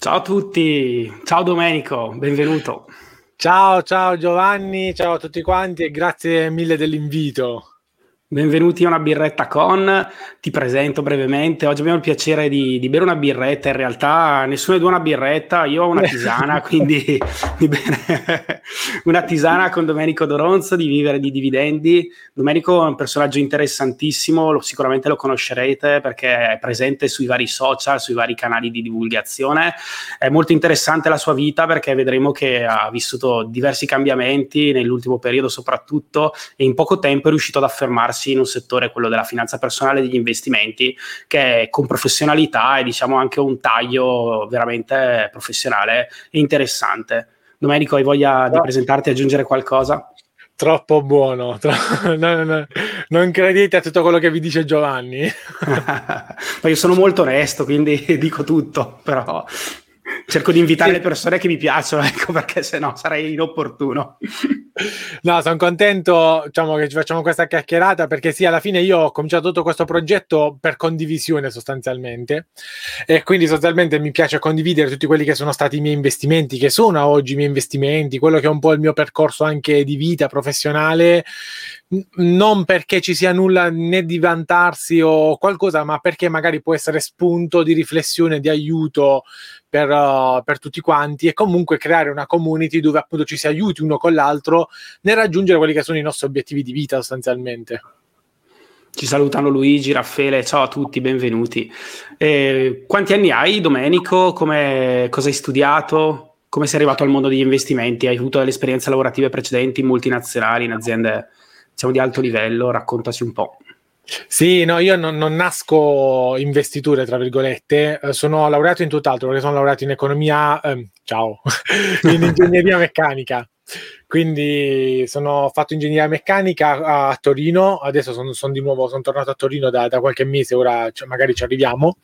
Ciao a tutti, ciao Domenico, benvenuto. Ciao, ciao Giovanni, ciao a tutti quanti e grazie mille dell'invito. Benvenuti a una birretta con, ti presento brevemente, oggi abbiamo il piacere di, di bere una birretta, in realtà nessuno due una birretta, io ho una tisana, quindi una tisana con Domenico Doronzo di Vivere di Dividendi. Domenico è un personaggio interessantissimo, lo, sicuramente lo conoscerete perché è presente sui vari social, sui vari canali di divulgazione, è molto interessante la sua vita perché vedremo che ha vissuto diversi cambiamenti nell'ultimo periodo soprattutto e in poco tempo è riuscito ad affermarsi in un settore, quello della finanza personale e degli investimenti, che con professionalità e diciamo anche un taglio veramente professionale e interessante. Domenico, hai voglia di presentarti e aggiungere qualcosa? Troppo buono, tro- no, no, non credete a tutto quello che vi dice Giovanni. Ma io sono molto onesto, quindi dico tutto, però cerco di invitare le persone che mi piacciono, ecco perché se no sarei inopportuno. No, sono contento diciamo, che ci facciamo questa chiacchierata perché sì, alla fine io ho cominciato tutto questo progetto per condivisione sostanzialmente e quindi sostanzialmente mi piace condividere tutti quelli che sono stati i miei investimenti, che sono oggi i miei investimenti, quello che è un po' il mio percorso anche di vita professionale non perché ci sia nulla né di vantarsi o qualcosa, ma perché magari può essere spunto di riflessione, di aiuto per, uh, per, tutti quanti e comunque creare una community dove appunto ci si aiuti uno con l'altro nel raggiungere quelli che sono i nostri obiettivi di vita sostanzialmente. Ci salutano Luigi, Raffaele, ciao a tutti, benvenuti. Eh, quanti anni hai, Domenico? Come, cosa hai studiato? Come sei arrivato al mondo degli investimenti? Hai avuto delle esperienze lavorative precedenti in multinazionali, in aziende diciamo, di alto livello, raccontaci un po'. Sì, no, io non, non nasco investitore, tra virgolette, eh, sono laureato in tutt'altro, perché sono laureato in economia, eh, ciao, in ingegneria meccanica. Quindi sono fatto ingegneria meccanica a, a Torino, adesso sono, sono, di nuovo, sono tornato a Torino da, da qualche mese, ora cioè, magari ci arriviamo.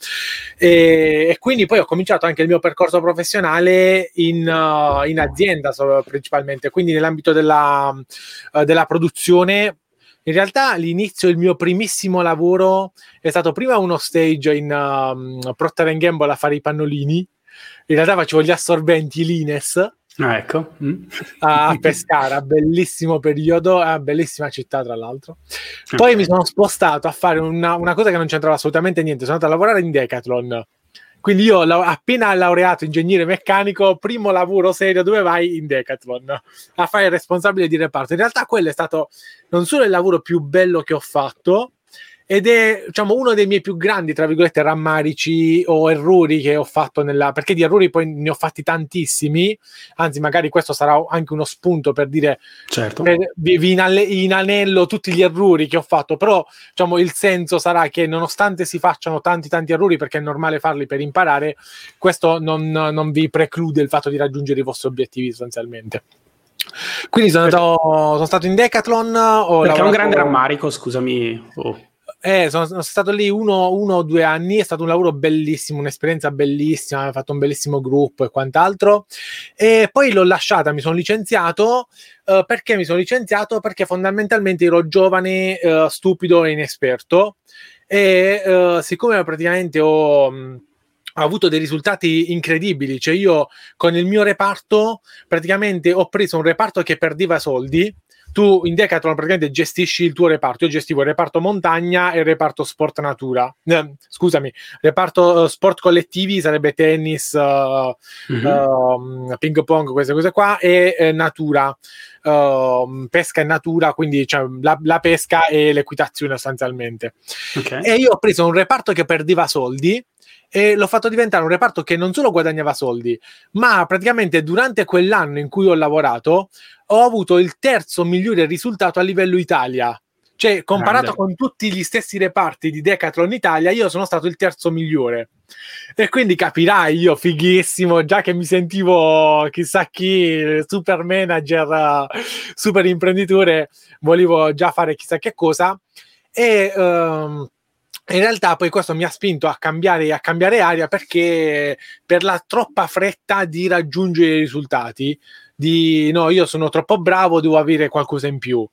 E, e, quindi poi ho cominciato anche il mio percorso professionale in, uh, in azienda so, principalmente, quindi nell'ambito della, uh, della produzione in realtà all'inizio il mio primissimo lavoro è stato prima uno stage in um, Procter Gamble a fare i pannolini. In realtà facevo gli assorbenti Lines Ah, ecco. Mm. a Pescara, bellissimo periodo, bellissima città tra l'altro. Poi okay. mi sono spostato a fare una, una, cosa che non c'entrava assolutamente niente, sono andato a lavorare in Decathlon. Quindi io appena laureato ingegnere meccanico, primo lavoro serio dove vai in Decathlon a fare il responsabile di reparto. In realtà quello è stato non solo il lavoro più bello che ho fatto, ed è diciamo uno dei miei più grandi tra virgolette rammarici o errori che ho fatto nella perché di errori poi ne ho fatti tantissimi anzi magari questo sarà anche uno spunto per dire certo. per, vi inanello tutti gli errori che ho fatto però diciamo il senso sarà che nonostante si facciano tanti tanti errori perché è normale farli per imparare questo non, non vi preclude il fatto di raggiungere i vostri obiettivi sostanzialmente. Quindi sono, andato, sono stato in Decathlon ho perché lavorato... è un grande rammarico scusami. Oh. Eh, sono, sono, stato lì uno, o due anni, è stato un lavoro bellissimo, un'esperienza bellissima, ho fatto un bellissimo gruppo e quant'altro. E poi l'ho lasciata, mi sono licenziato. Uh, perché mi sono licenziato? Perché fondamentalmente ero giovane, uh, stupido e inesperto. E uh, siccome praticamente ho. Mh, ha avuto dei risultati incredibili. Cioè, io con il mio reparto praticamente ho preso un reparto che perdeva soldi tu in Decathlon praticamente gestisci il tuo reparto. Io gestivo il reparto montagna e il reparto sport natura. Eh, scusami, reparto uh, sport collettivi sarebbe tennis, uh, mm-hmm. uh, ping pong, queste cose qua, e eh, natura. Uh, pesca e natura, quindi cioè, la, la, pesca e l'equitazione sostanzialmente. Okay. E io ho preso un reparto che perdeva soldi e l'ho fatto diventare un reparto che non solo guadagnava soldi, ma praticamente durante quell'anno in cui ho lavorato ho avuto il terzo migliore risultato a livello Italia. Cioè, comparato Grande. con tutti gli stessi reparti di Decathlon Italia, io sono stato il terzo migliore. E quindi capirai, io fighissimo, già che mi sentivo chissà chi, super manager, super imprenditore, volevo già fare chissà che cosa. E um, in realtà poi questo mi ha spinto a cambiare, a cambiare aria perché per la troppa fretta di raggiungere i risultati, di no, io sono troppo bravo, devo avere qualcosa in più.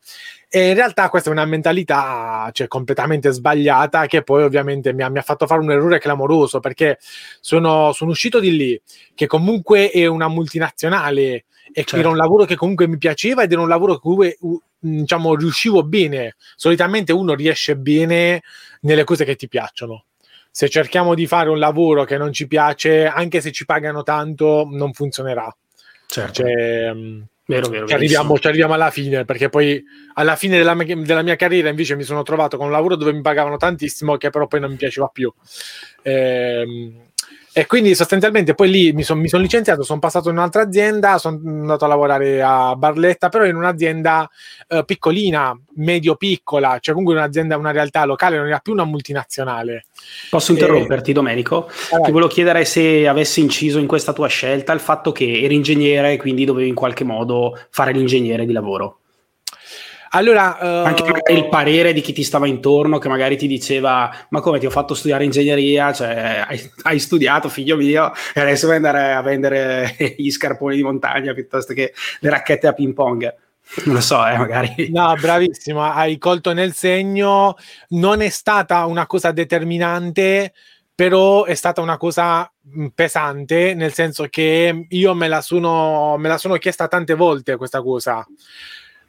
E in realtà questa è una mentalità cioè, completamente sbagliata che poi ovviamente mi ha, mi ha, fatto fare un errore clamoroso perché sono, sono, uscito di lì, che comunque è una multinazionale e certo. era un lavoro che comunque mi piaceva ed era un lavoro che comunque diciamo, riuscivo bene. Solitamente uno riesce bene nelle cose che ti piacciono. Se cerchiamo di fare un lavoro che non ci piace, anche se ci pagano tanto, non funzionerà. Certo. Cioè, Vero, vero, ci, arriviamo, ci, arriviamo, alla fine, perché poi alla fine della, della, mia carriera invece mi sono trovato con un lavoro dove mi pagavano tantissimo che però poi non mi piaceva più. Ehm, e quindi sostanzialmente poi lì mi sono son licenziato, sono passato in un'altra azienda, sono andato a lavorare a Barletta, però in un'azienda eh, piccolina, medio-piccola, cioè comunque un'azienda, una realtà locale, non era più una multinazionale. Posso interromperti e... Domenico? Ah, Ti volevo chiedere se avessi inciso in questa tua scelta il fatto che eri ingegnere e quindi dovevi in qualche modo fare l'ingegnere di lavoro. Allora, uh... anche il parere di chi ti stava intorno, che magari ti diceva: Ma come ti ho fatto studiare ingegneria? Cioè, hai, hai studiato, figlio mio, e adesso vuoi andare a vendere gli scarponi di montagna piuttosto che le racchette a ping pong. Non lo so, eh, magari. No, bravissimo, hai colto nel segno. Non è stata una cosa determinante, però è stata una cosa pesante, nel senso che io me la sono, me la sono chiesta tante volte questa cosa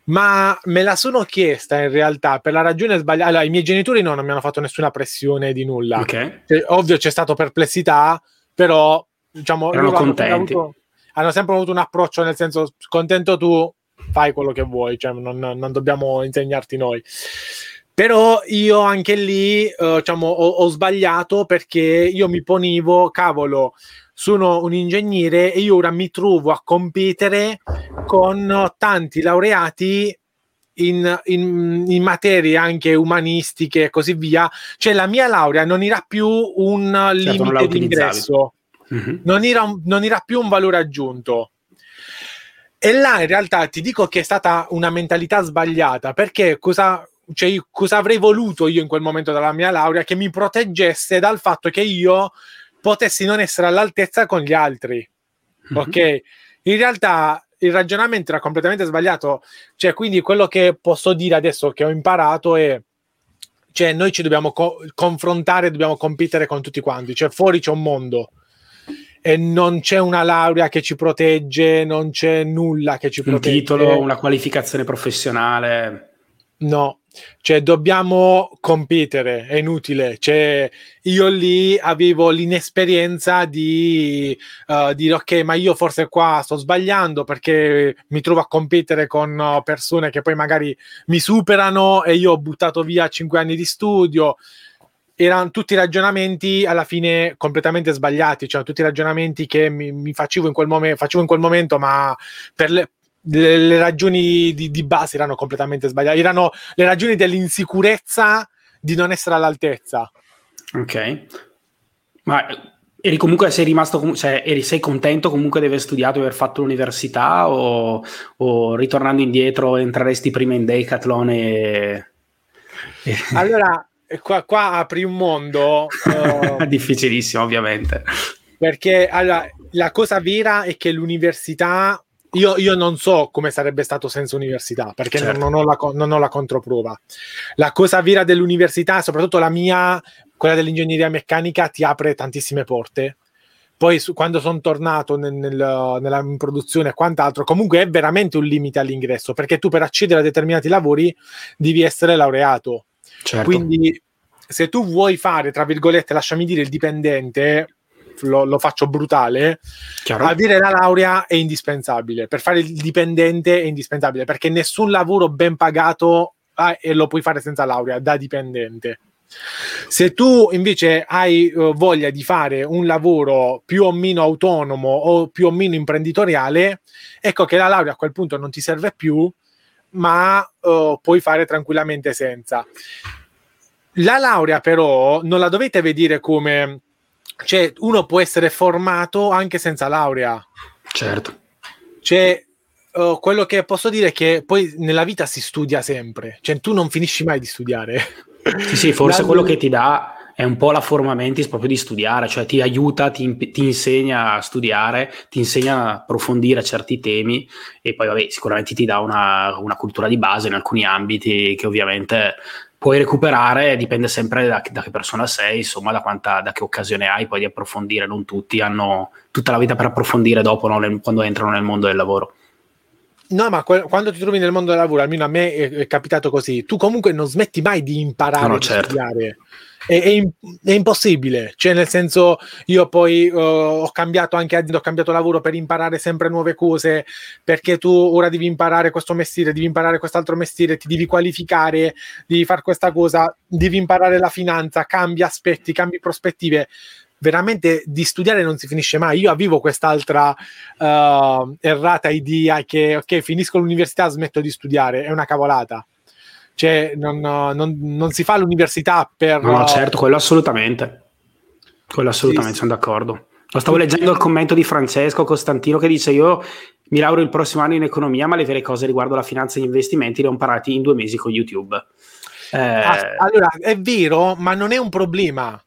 ma me la sono chiesta in realtà per la ragione sbagliata. Allora, i miei genitori no, non mi hanno fatto nessuna pressione di nulla. Okay. Cioè, ovvio c'è stata perplessità, però diciamo erano contenti. Avuto, hanno sempre avuto un approccio nel senso contento tu, fai quello che vuoi, cioè non, non dobbiamo insegnarti noi. Però io anche lì uh, diciamo, ho, ho sbagliato perché io mi ponevo, cavolo, sono un ingegnere e io ora mi trovo a competere con tanti laureati in, in, in, materie anche umanistiche e così via. Cioè la mia laurea non era più un certo, limite di ingresso, mm-hmm. non, era un, non era più un valore aggiunto. E là in realtà ti dico che è stata una mentalità sbagliata perché cosa, cioè, cosa avrei voluto io in quel momento dalla mia laurea che mi proteggesse dal fatto che io potessi non essere all'altezza con gli altri. Mm-hmm. Ok? In realtà il ragionamento era completamente sbagliato. Cioè, quindi quello che posso dire adesso che ho imparato è cioè noi ci dobbiamo co- confrontare, dobbiamo competere con tutti quanti, cioè fuori c'è un mondo e non c'è una laurea che ci protegge, non c'è nulla che ci protegge. Un titolo, una qualificazione professionale. No, cioè dobbiamo competere, è inutile. Cioè, io lì avevo l'inesperienza di uh, dire ok, ma io forse qua sto sbagliando perché mi trovo a competere con persone che poi magari mi superano e io ho buttato via cinque anni di studio. Erano tutti ragionamenti alla fine completamente sbagliati, cioè tutti ragionamenti che mi, mi facevo, in quel momen- facevo in quel momento, ma per le, le, le ragioni di, di, base erano completamente sbagliate, erano le ragioni dell'insicurezza di non essere all'altezza. Ok, ma eri comunque, sei rimasto, cioè, eri, sei contento comunque di aver studiato e aver fatto l'università o, o ritornando indietro entreresti prima in Decathlon e... e... Allora, qua, qua, apri un mondo... Uh, Difficilissimo ovviamente. Perché allora, la cosa vera è che l'università io, io, non so come sarebbe stato senza università, perché certo. non, ho la, non, ho la, controprova. La cosa vera dell'università, soprattutto la mia, quella dell'ingegneria meccanica, ti apre tantissime porte. Poi su, quando sono tornato nel, nel, nella produzione e quant'altro, comunque è veramente un limite all'ingresso, perché tu per accedere a determinati lavori devi essere laureato. Certo. Quindi se tu vuoi fare, tra virgolette, lasciami dire, il dipendente, lo, lo faccio brutale, Chiaro. avere la laurea è indispensabile. Per fare il dipendente è indispensabile perché nessun lavoro ben pagato ah, lo puoi fare senza laurea da dipendente. Se tu invece hai uh, voglia di fare un lavoro più o meno autonomo o più o meno imprenditoriale, ecco che la laurea a quel punto non ti serve più, ma uh, puoi fare tranquillamente senza. La laurea però non la dovete vedere come, cioè uno può essere formato anche senza laurea. Certo. Cioè, uh, quello che posso dire è che poi nella vita si studia sempre, cioè tu non finisci mai di studiare. Sì, sì, forse la... quello che ti dà è un po' la forma mentis proprio di studiare, cioè ti aiuta, ti, ti, insegna a studiare, ti insegna a approfondire certi temi e poi vabbè, sicuramente ti dà una, una cultura di base in alcuni ambiti che ovviamente puoi recuperare, dipende sempre da, da che persona sei, insomma, da, quanta, da, che occasione hai poi di approfondire. Non tutti hanno tutta la vita per approfondire dopo, no, nel, quando entrano nel mondo del lavoro. No, ma que- quando ti trovi nel mondo del lavoro, almeno a me è, è capitato così, tu comunque non smetti mai di imparare no, no, certo. studiare è, è, è, impossibile. Cioè, nel senso, io poi uh, ho cambiato anche ho cambiato lavoro per imparare sempre nuove cose, perché tu ora devi imparare questo mestiere, devi imparare quest'altro mestiere, ti devi qualificare, devi fare questa cosa, devi imparare la finanza, cambi aspetti, cambi prospettive veramente di studiare non si finisce mai. Io avevo quest'altra uh, errata idea che ok, finisco l'università, smetto di studiare, è una cavolata. Cioè, non, non, non si fa l'università per... No, certo, quello assolutamente. Quello assolutamente, sì, sono d'accordo. Lo stavo leggendo il commento di Francesco Costantino che dice io mi laureo il prossimo anno in economia, ma le vere cose riguardo la finanza e gli investimenti le ho imparati in due mesi con YouTube. Eh... Allora, è vero, ma non è un problema.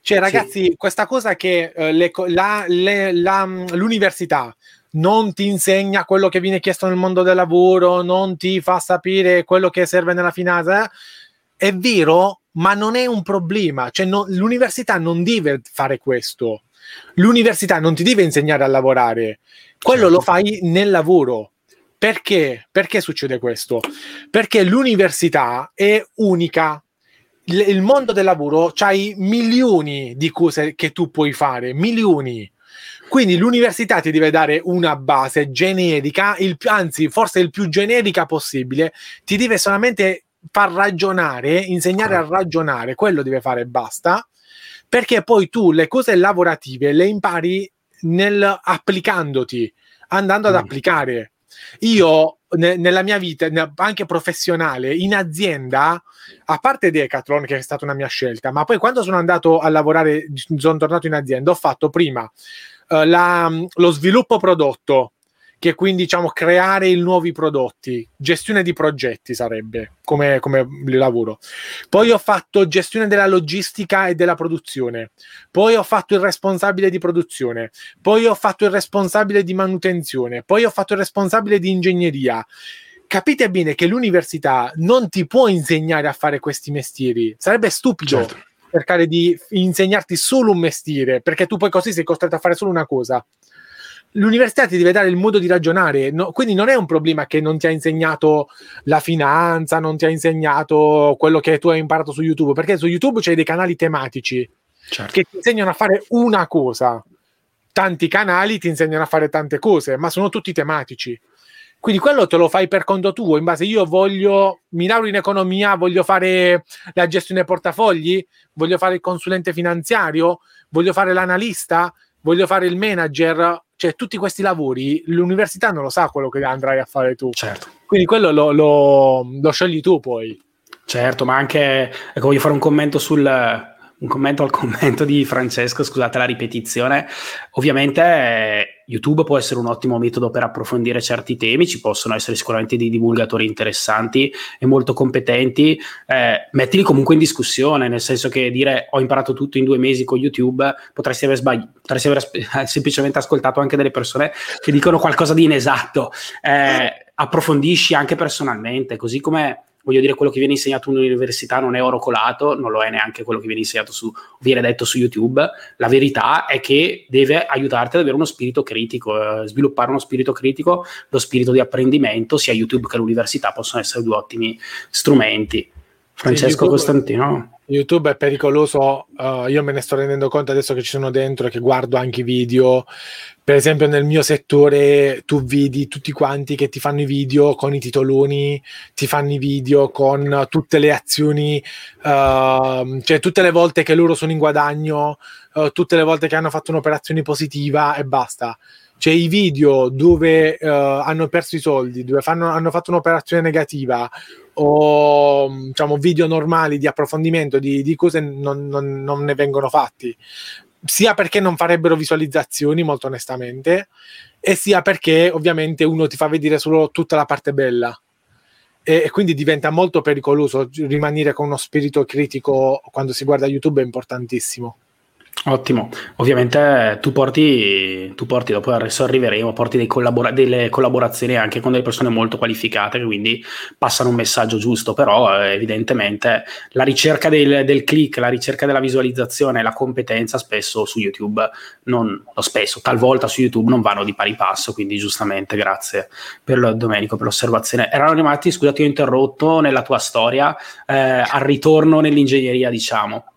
Cioè, ragazzi, sì. questa cosa che eh, le, la, le, la, l'università non ti insegna quello che viene chiesto nel mondo del lavoro, non ti fa sapere quello che serve nella finanza. È vero, ma non è un problema. Cioè, no, l'università non deve fare questo. L'università non ti deve insegnare a lavorare. Quello certo. lo fai nel lavoro. Perché? Perché succede questo? Perché l'università è unica. Il mondo del lavoro c'hai milioni di cose che tu puoi fare, milioni quindi l'università ti deve dare una base generica, il, anzi forse il più generica possibile, ti deve solamente far ragionare, insegnare a ragionare, quello deve fare basta, perché poi tu le cose lavorative le impari nel, applicandoti, andando ad mm. applicare. Io ne, nella mia vita, anche professionale, in azienda, a parte Decathlon, che è stata una mia scelta, ma poi quando sono andato a lavorare, sono tornato in azienda, ho fatto prima uh, la, lo sviluppo prodotto, che quindi diciamo creare i nuovi prodotti, gestione di progetti sarebbe come, come lavoro. Poi ho fatto gestione della logistica e della produzione, poi ho fatto il responsabile di produzione, poi ho fatto il responsabile di manutenzione, poi ho fatto il responsabile di ingegneria. Capite bene che l'università non ti può insegnare a fare questi mestieri, sarebbe stupido. Certo cercare di insegnarti solo un mestiere, perché tu poi così sei costretto a fare solo una cosa. L'università ti deve dare il modo di ragionare, no? quindi non è un problema che non ti ha insegnato la finanza, non ti ha insegnato quello che tu hai imparato su YouTube, perché su YouTube c'è dei canali tematici certo. che ti insegnano a fare una cosa. Tanti canali ti insegnano a fare tante cose, ma sono tutti tematici. Quindi quello te lo fai per conto tuo, in base io voglio, mi lauro in economia, voglio fare la gestione portafogli, voglio fare il consulente finanziario, voglio fare l'analista, voglio fare il manager, cioè tutti questi lavori l'università non lo sa quello che andrai a fare tu. Certo. Quindi quello lo, lo, lo scegli tu poi. Certo, ma anche, ecco, voglio fare un commento sul, un commento al commento di Francesco, scusate la ripetizione. Ovviamente eh, YouTube può essere un ottimo metodo per approfondire certi temi, ci possono essere sicuramente dei divulgatori interessanti e molto competenti. Eh, mettili comunque in discussione, nel senso che dire ho imparato tutto in due mesi con YouTube, potresti aver sbagliato, potresti aver semplicemente ascoltato anche delle persone che dicono qualcosa di inesatto. Eh, approfondisci anche personalmente, così come voglio dire, quello che viene insegnato all'università non è oro colato, non lo è neanche quello che viene insegnato su, viene detto su YouTube. La verità è che deve aiutarti ad avere uno spirito critico, eh, sviluppare uno spirito critico, lo spirito di apprendimento, sia YouTube che l'università possono essere due ottimi strumenti. Francesco YouTube, Costantino. YouTube è pericoloso, uh, io me ne sto rendendo conto adesso che ci sono dentro e che guardo anche i video. Per esempio, nel mio settore tu vedi tutti quanti che ti fanno i video con i titoloni, ti fanno i video con tutte le azioni, uh, cioè tutte le volte che loro sono in guadagno, uh, tutte le volte che hanno fatto un'operazione positiva e basta c'è i video dove uh, hanno perso i soldi, dove fanno, hanno fatto un'operazione negativa o diciamo video normali di approfondimento di, di cose non, non, non ne vengono fatti. Sia perché non farebbero visualizzazioni molto onestamente e sia perché ovviamente uno ti fa vedere solo tutta la parte bella. E, quindi diventa molto pericoloso rimanere con uno spirito critico quando si guarda YouTube è importantissimo Ottimo, ovviamente tu porti, tu porti dopo adesso arriveremo, porti collabora- delle collaborazioni anche con delle persone molto qualificate che quindi passano un messaggio giusto, però eh, evidentemente la ricerca del, del, click, la ricerca della visualizzazione, la competenza spesso su YouTube, non no, spesso, talvolta su YouTube non vanno di pari passo, quindi giustamente grazie per lo, Domenico per l'osservazione. Erano rimasti, scusati ho interrotto, nella tua storia, eh, al ritorno nell'ingegneria diciamo.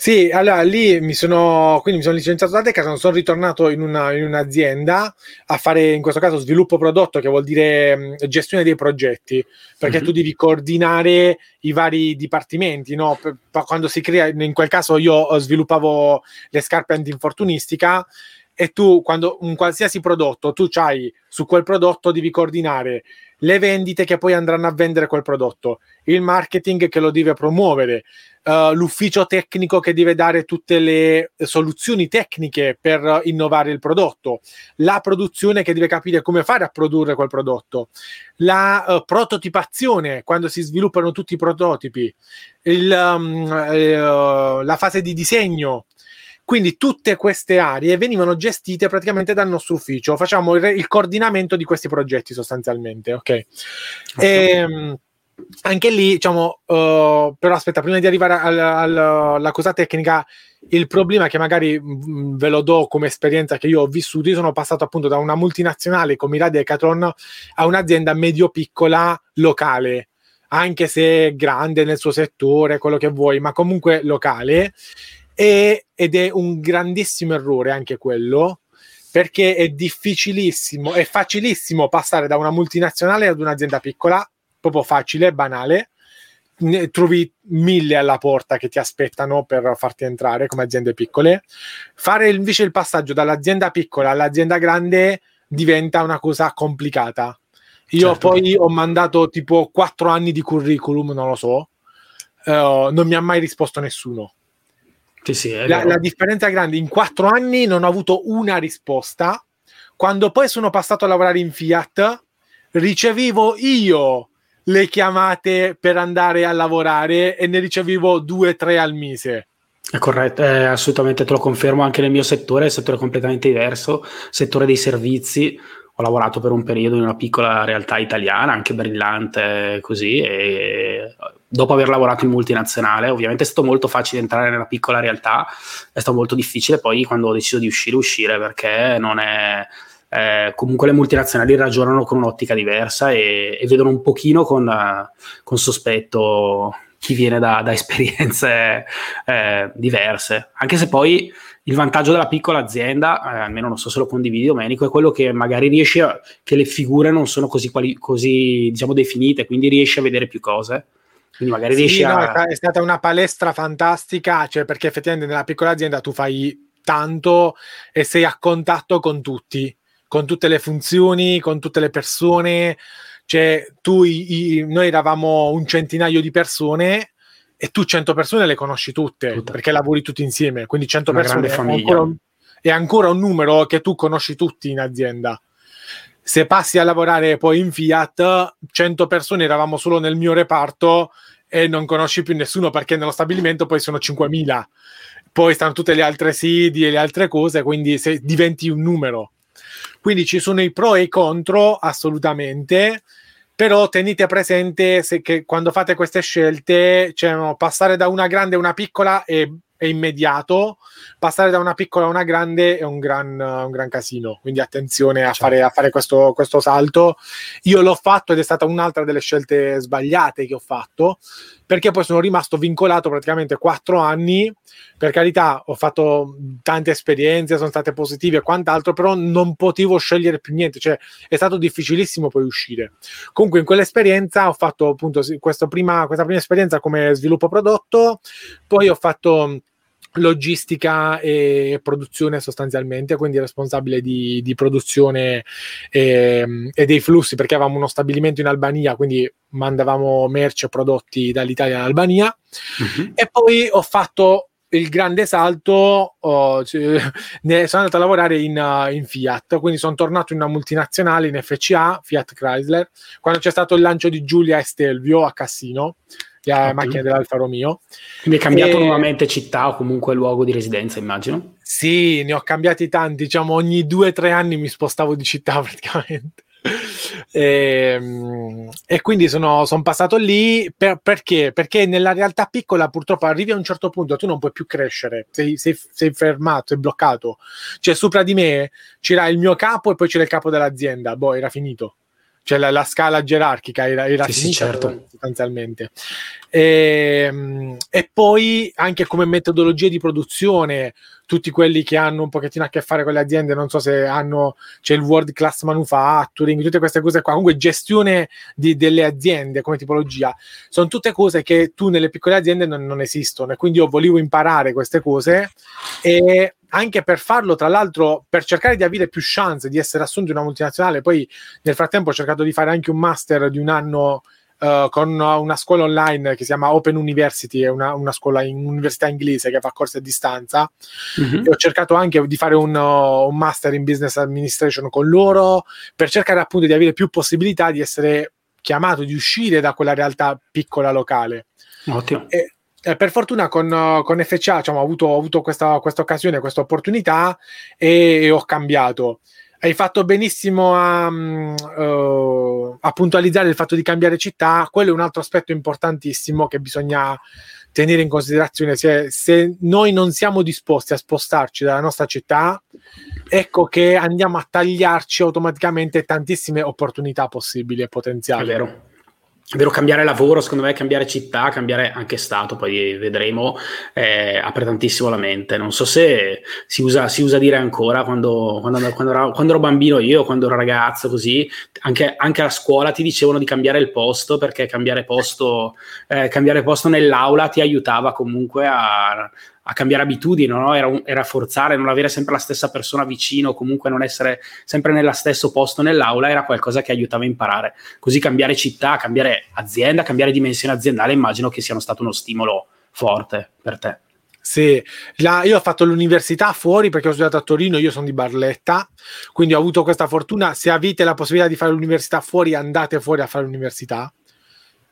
Sì, allora lì mi sono, quindi mi sono licenziato da Decathlon, sono ritornato in, una, in, un'azienda a fare in questo caso sviluppo prodotto, che vuol dire mh, gestione dei progetti, perché mm-hmm. tu devi coordinare i vari dipartimenti, no? Per, per quando si crea, in quel caso io sviluppavo le scarpe antinfortunistica e tu quando un qualsiasi prodotto tu c'hai su quel prodotto devi coordinare le vendite che poi andranno a vendere quel prodotto, il marketing che lo deve promuovere, uh, l'ufficio tecnico che deve dare tutte le soluzioni tecniche per innovare il prodotto, la produzione che deve capire come fare a produrre quel prodotto, la uh, prototipazione quando si sviluppano tutti i prototipi, il, um, la fase di disegno quindi tutte queste aree venivano gestite praticamente dal nostro ufficio, facciamo il, il coordinamento di questi progetti sostanzialmente, ok? E, ehm, anche lì, diciamo, uh, però aspetta, prima di arrivare alla cosa tecnica, il problema che magari mh, mm, ve lo do come esperienza che io ho vissuto, io sono passato appunto da una multinazionale come la Decathlon a un'azienda medio-piccola locale, anche se grande nel suo settore, quello che vuoi, ma comunque locale e, ed è un grandissimo errore anche quello perché è difficilissimo, è facilissimo passare da una multinazionale ad un'azienda piccola, proprio facile, banale. Ne trovi mille alla porta che ti aspettano per farti entrare come aziende piccole. Fare invece il passaggio dall'azienda piccola all'azienda grande diventa una cosa complicata. Io certo. poi ho mandato tipo quattro anni di curriculum, non lo so, uh, non mi ha mai risposto nessuno. Sì, sì, la, la, differenza è grande. In quattro anni non ho avuto una risposta. Quando poi sono passato a lavorare in Fiat, ricevevo io le chiamate per andare a lavorare e ne ricevevo due o tre al mese. È corretto, eh, assolutamente te lo confermo anche nel mio settore, il settore è completamente diverso, settore dei servizi, ho lavorato per un periodo in una piccola realtà italiana, anche brillante così, e dopo aver lavorato in multinazionale, ovviamente è stato molto facile entrare nella piccola realtà, è stato molto difficile poi quando ho deciso di uscire, uscire perché non è... Eh, comunque le multinazionali ragionano con un'ottica diversa e, e vedono un pochino con, con sospetto chi viene da, da esperienze eh, diverse, anche se poi il vantaggio della piccola azienda, eh, almeno non so se lo condividi Domenico, è quello che magari riesce a, che le figure non sono così, quali, così diciamo definite, quindi riesci a vedere più cose. Quindi magari sì, riesci no, a... È stata una palestra fantastica, cioè perché effettivamente nella piccola azienda tu fai tanto e sei a contatto con tutti, con tutte le funzioni, con tutte le persone. Cioè, tu, i, noi eravamo un centinaio di persone e tu 100 persone le conosci tutte, tutte. perché lavori tutti insieme, quindi 100 Una persone è ancora, un, è ancora, un, numero che tu conosci tutti in azienda. Se passi a lavorare poi in Fiat, 100 persone eravamo solo nel mio reparto e non conosci più nessuno perché nello stabilimento poi sono 5.000. Poi stanno tutte le altre sedi e le altre cose, quindi diventi un numero. Quindi ci sono i pro e i contro assolutamente però tenete presente che quando fate queste scelte, cioè, passare da una grande a una piccola è, è, immediato, passare da una piccola a una grande è un gran, un gran casino, quindi attenzione a fare, a fare questo, questo salto. Io l'ho fatto ed è stata un'altra delle scelte sbagliate che ho fatto, perché poi sono rimasto vincolato praticamente quattro anni. Per carità, ho fatto tante esperienze, sono state positive e quant'altro, però non potevo scegliere più niente, cioè è stato difficilissimo poi uscire. Comunque in quell'esperienza ho fatto appunto prima, questa prima esperienza come sviluppo prodotto, poi ho fatto logistica e produzione sostanzialmente, quindi responsabile di, di produzione e, ehm, e, dei flussi perché avevamo uno stabilimento in Albania, quindi mandavamo merce e prodotti dall'Italia in Albania. Uh-huh. E poi ho fatto il grande salto, oh, cioè, ne, sono andato a lavorare in, uh, in, Fiat, quindi sono tornato in una multinazionale in FCA, Fiat Chrysler, quando c'è stato il lancio di Giulia e Stelvio a Cassino la macchina dell'Alfa Romeo. Quindi hai cambiato e... nuovamente città o comunque luogo di residenza, immagino? Sì, ne ho cambiati tanti, diciamo ogni due o tre anni mi spostavo di città praticamente. e, ehm, e, quindi sono, sono passato lì per, perché? Perché nella realtà piccola purtroppo arrivi a un certo punto tu non puoi più crescere, sei, sei, sei fermato, sei bloccato. Cioè sopra di me c'era il mio capo e poi c'era il capo dell'azienda, boh, era finito cioè la, la, scala gerarchica era, era sì, finita sì, certo. sostanzialmente. E, ehm, e, poi anche come metodologie di produzione, tutti quelli che hanno un pochettino a che fare con le aziende, non so se hanno, c'è il world class manufacturing, tutte queste cose qua, comunque gestione di, delle aziende come tipologia, sono tutte cose che tu nelle piccole aziende non, non esistono e quindi io volevo imparare queste cose e anche per farlo, tra l'altro, per cercare di avere più chance di essere assunto in una multinazionale. Poi nel frattempo ho cercato di fare anche un master di un anno uh, con una scuola online che si chiama Open University, è una, una scuola in università inglese che fa corsi a distanza. Mm-hmm. E ho cercato anche di fare un, un, master in business administration con loro per cercare appunto di avere più possibilità di essere chiamato, di uscire da quella realtà piccola locale. Ottimo. E, eh, per fortuna con, con FCA diciamo, ho avuto, ho avuto questa, questa, occasione, questa opportunità e, e, ho cambiato. Hai fatto benissimo a, uh, a, puntualizzare il fatto di cambiare città, quello è un altro aspetto importantissimo che bisogna tenere in considerazione. Se, se noi non siamo disposti a spostarci dalla nostra città, ecco che andiamo a tagliarci automaticamente tantissime opportunità possibili e potenziali. È vero vero, cambiare lavoro, secondo me, cambiare città, cambiare anche stato, poi vedremo, eh, apre tantissimo la mente. Non so se si usa, si usa dire ancora quando, quando, quando, ero, quando, ero, bambino io, quando ero ragazzo, così, anche, anche, a scuola ti dicevano di cambiare il posto perché cambiare posto, eh, cambiare posto nell'aula ti aiutava comunque a, a cambiare abitudini, no? era, un, era, forzare, non avere sempre la stessa persona vicino, comunque non essere sempre nello stesso posto nell'aula, era qualcosa che aiutava a imparare. Così cambiare città, cambiare azienda, cambiare dimensione aziendale, immagino che sia stato uno stimolo forte per te. Sì, la, io ho fatto l'università fuori perché ho studiato a Torino, io sono di Barletta, quindi ho avuto questa fortuna. Se avete la possibilità di fare l'università fuori, andate fuori a fare l'università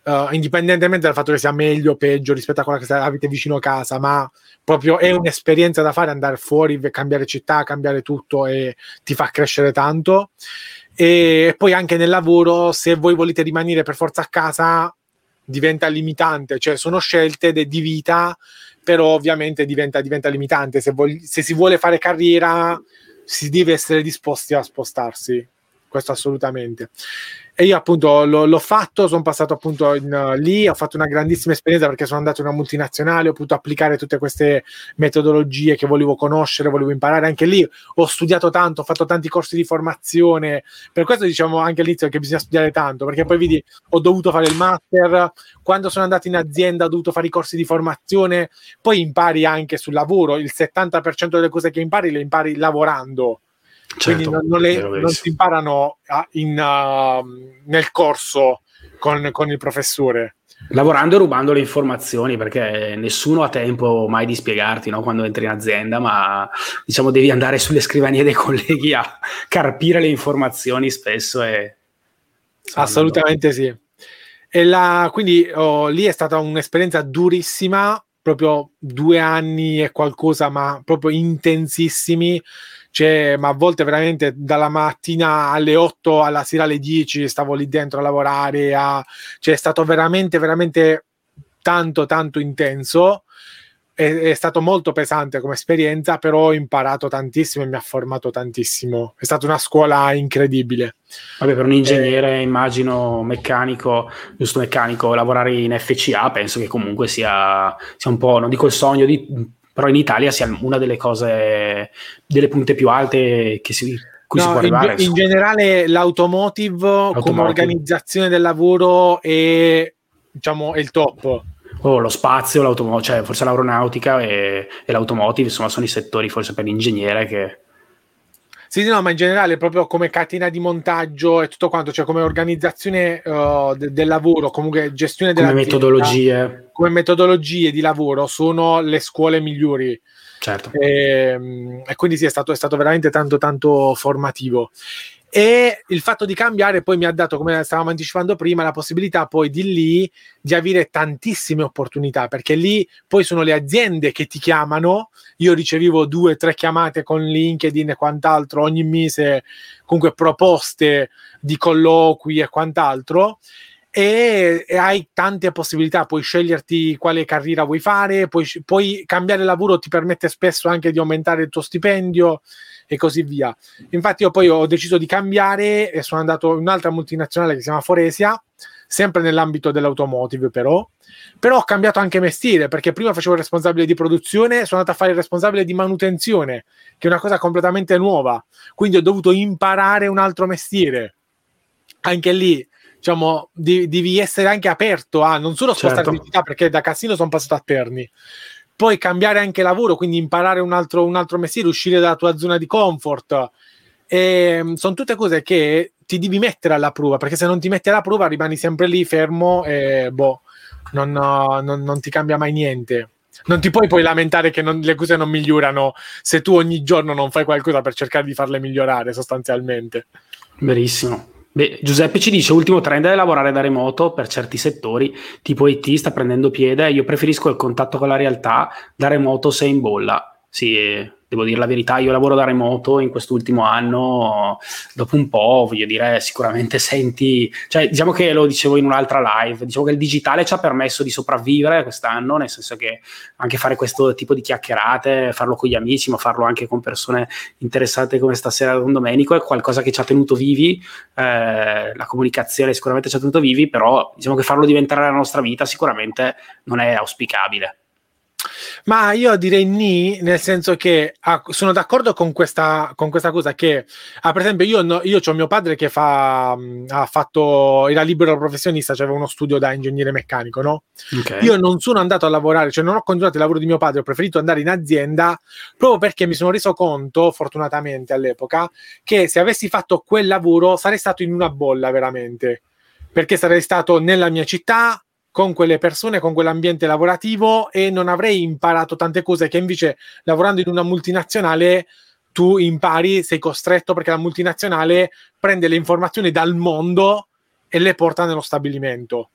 uh, indipendentemente dal fatto che sia meglio o peggio rispetto a quella che avete vicino a casa, ma proprio è un'esperienza da fare andare fuori, cambiare città, cambiare tutto e ti fa crescere tanto. E poi anche nel lavoro, se voi volete rimanere per forza a casa, diventa limitante, cioè sono scelte de- di vita, però ovviamente diventa, diventa limitante. Se, vog- se si vuole fare carriera, si deve essere disposti a spostarsi, questo assolutamente. E io appunto l'ho, l'ho fatto, sono passato appunto in, uh, lì, ho fatto una grandissima esperienza perché sono andato in una multinazionale, ho potuto applicare tutte queste metodologie che volevo conoscere, volevo imparare. Anche lì ho studiato tanto, ho fatto tanti corsi di formazione. Per questo diciamo anche all'inizio che bisogna studiare tanto, perché poi vedi, ho dovuto fare il master, quando sono andato in azienda ho dovuto fare i corsi di formazione, poi impari anche sul lavoro, il 70% delle cose che impari le impari lavorando Certo, Quindi non, non, le, non, si imparano a, in, uh, nel corso con, con il professore lavorando e rubando le informazioni perché nessuno ha tempo mai di spiegarti no? quando entri in azienda, ma diciamo devi andare sulle scrivanie dei colleghi a carpire le informazioni spesso. E... Assolutamente sì. E la, quindi oh, lì è stata un'esperienza durissima, proprio due anni e qualcosa, ma proprio intensissimi cioè, ma a volte veramente dalla mattina alle 8 alla sera alle 10 stavo lì dentro a lavorare, a... cioè è stato veramente, veramente tanto, tanto intenso. È, è, stato molto pesante come esperienza, però ho imparato tantissimo e mi ha formato tantissimo. È stata una scuola incredibile. Vabbè, per un ingegnere, eh, immagino meccanico, giusto meccanico, lavorare in FCA penso che comunque sia, sia un po', non dico il sogno di però in Italia sia una delle cose, delle punte più alte che si, cui no, si può arrivare. In, in generale l'automotive, l'automotive, come organizzazione del lavoro è, diciamo, è il top. oh, lo spazio, cioè forse l'aeronautica e, e l'automotive, insomma, sono i settori forse per l'ingegnere che sì, no, ma in generale proprio come catena di montaggio e tutto quanto, cioè come organizzazione uh, de- del lavoro, comunque gestione della come metodologie. Come metodologie di lavoro sono le scuole migliori. Certo. E, ehm, e quindi sì, è stato, è stato veramente tanto tanto formativo e il fatto di cambiare poi mi ha dato, come stavamo anticipando prima, la possibilità poi di lì di avere tantissime opportunità, perché lì poi sono le aziende che ti chiamano, io ricevevo due o tre chiamate con LinkedIn e quant'altro ogni mese, comunque proposte di colloqui e quant'altro, e, e, hai tante possibilità, puoi sceglierti quale carriera vuoi fare, puoi, puoi cambiare lavoro, ti permette spesso anche di aumentare il tuo stipendio e così via. Infatti io poi ho deciso di cambiare e sono andato in un'altra multinazionale che si chiama Foresia, sempre nell'ambito dell'automotive però, però ho cambiato anche mestiere perché prima facevo il responsabile di produzione, sono andato a fare il responsabile di manutenzione, che è una cosa completamente nuova, quindi ho dovuto imparare un altro mestiere. Anche lì diciamo, devi essere anche aperto a non solo certo. città, perché da Cassino sono passato a Terni, poi cambiare anche lavoro, quindi imparare un altro, un altro mestiere, uscire dalla tua zona di comfort. E, ehm, sono tutte cose che ti devi mettere alla prova, perché se non ti metti alla prova rimani sempre lì fermo e boh, non, non, non ti cambia mai niente. Non ti puoi poi lamentare che non, le cose non migliorano se tu ogni giorno non fai qualcosa per cercare di farle migliorare sostanzialmente. Verissimo. Beh, Giuseppe ci dice: ultimo trend è lavorare da remoto per certi settori, tipo IT sta prendendo piede. Io preferisco il contatto con la realtà, da remoto sei in bolla. Sì, devo dire la verità, io lavoro da remoto in quest'ultimo anno, dopo un po', voglio dire, sicuramente senti, cioè diciamo che lo dicevo in un'altra live, diciamo che il digitale ci ha permesso di sopravvivere quest'anno, nel senso che anche fare questo tipo di chiacchierate, farlo con gli amici, ma farlo anche con persone interessate come stasera con Domenico, è qualcosa che ci ha tenuto vivi, eh, la comunicazione sicuramente ci ha tenuto vivi, però diciamo che farlo diventare la nostra vita sicuramente non è auspicabile. Ma io direi ni, nel senso che ah, sono d'accordo con questa, con questa cosa che, ah, per esempio, io, no, io ho mio padre che fa, ha fatto, era libero professionista, aveva uno studio da ingegnere meccanico, no? Okay. Io non sono andato a lavorare, cioè non ho continuato il lavoro di mio padre, ho preferito andare in azienda proprio perché mi sono reso conto, fortunatamente all'epoca, che se avessi fatto quel lavoro sarei stato in una bolla veramente perché sarei stato nella mia città, con quelle persone, con quell'ambiente lavorativo e non avrei imparato tante cose che invece lavorando in una multinazionale tu impari, sei costretto perché la multinazionale prende le informazioni dal mondo e le porta nello stabilimento.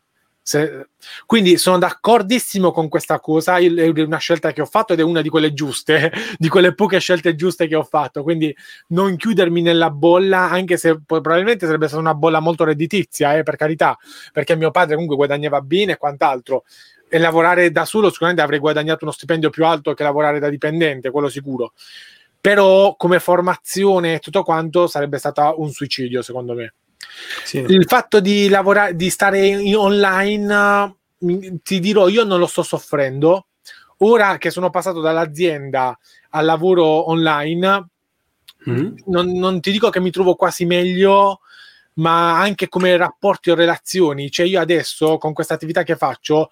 Se, quindi sono d'accordissimo con questa cosa, è una scelta che ho fatto ed è una di quelle giuste, di quelle poche scelte giuste che ho fatto, quindi non chiudermi nella bolla, anche se probabilmente sarebbe stata una bolla molto redditizia, eh, per carità, perché mio padre comunque guadagnava bene e quant'altro, e lavorare da solo sicuramente avrei guadagnato uno stipendio più alto che lavorare da dipendente, quello sicuro. Però come formazione e tutto quanto sarebbe stato un suicidio, secondo me. Sì. Il fatto di lavorare, di stare in online, ti dirò, io non lo sto soffrendo. Ora che sono passato dall'azienda al lavoro online, mm. non, non ti dico che mi trovo quasi meglio, ma anche come rapporti o relazioni. Cioè, io adesso con questa attività che faccio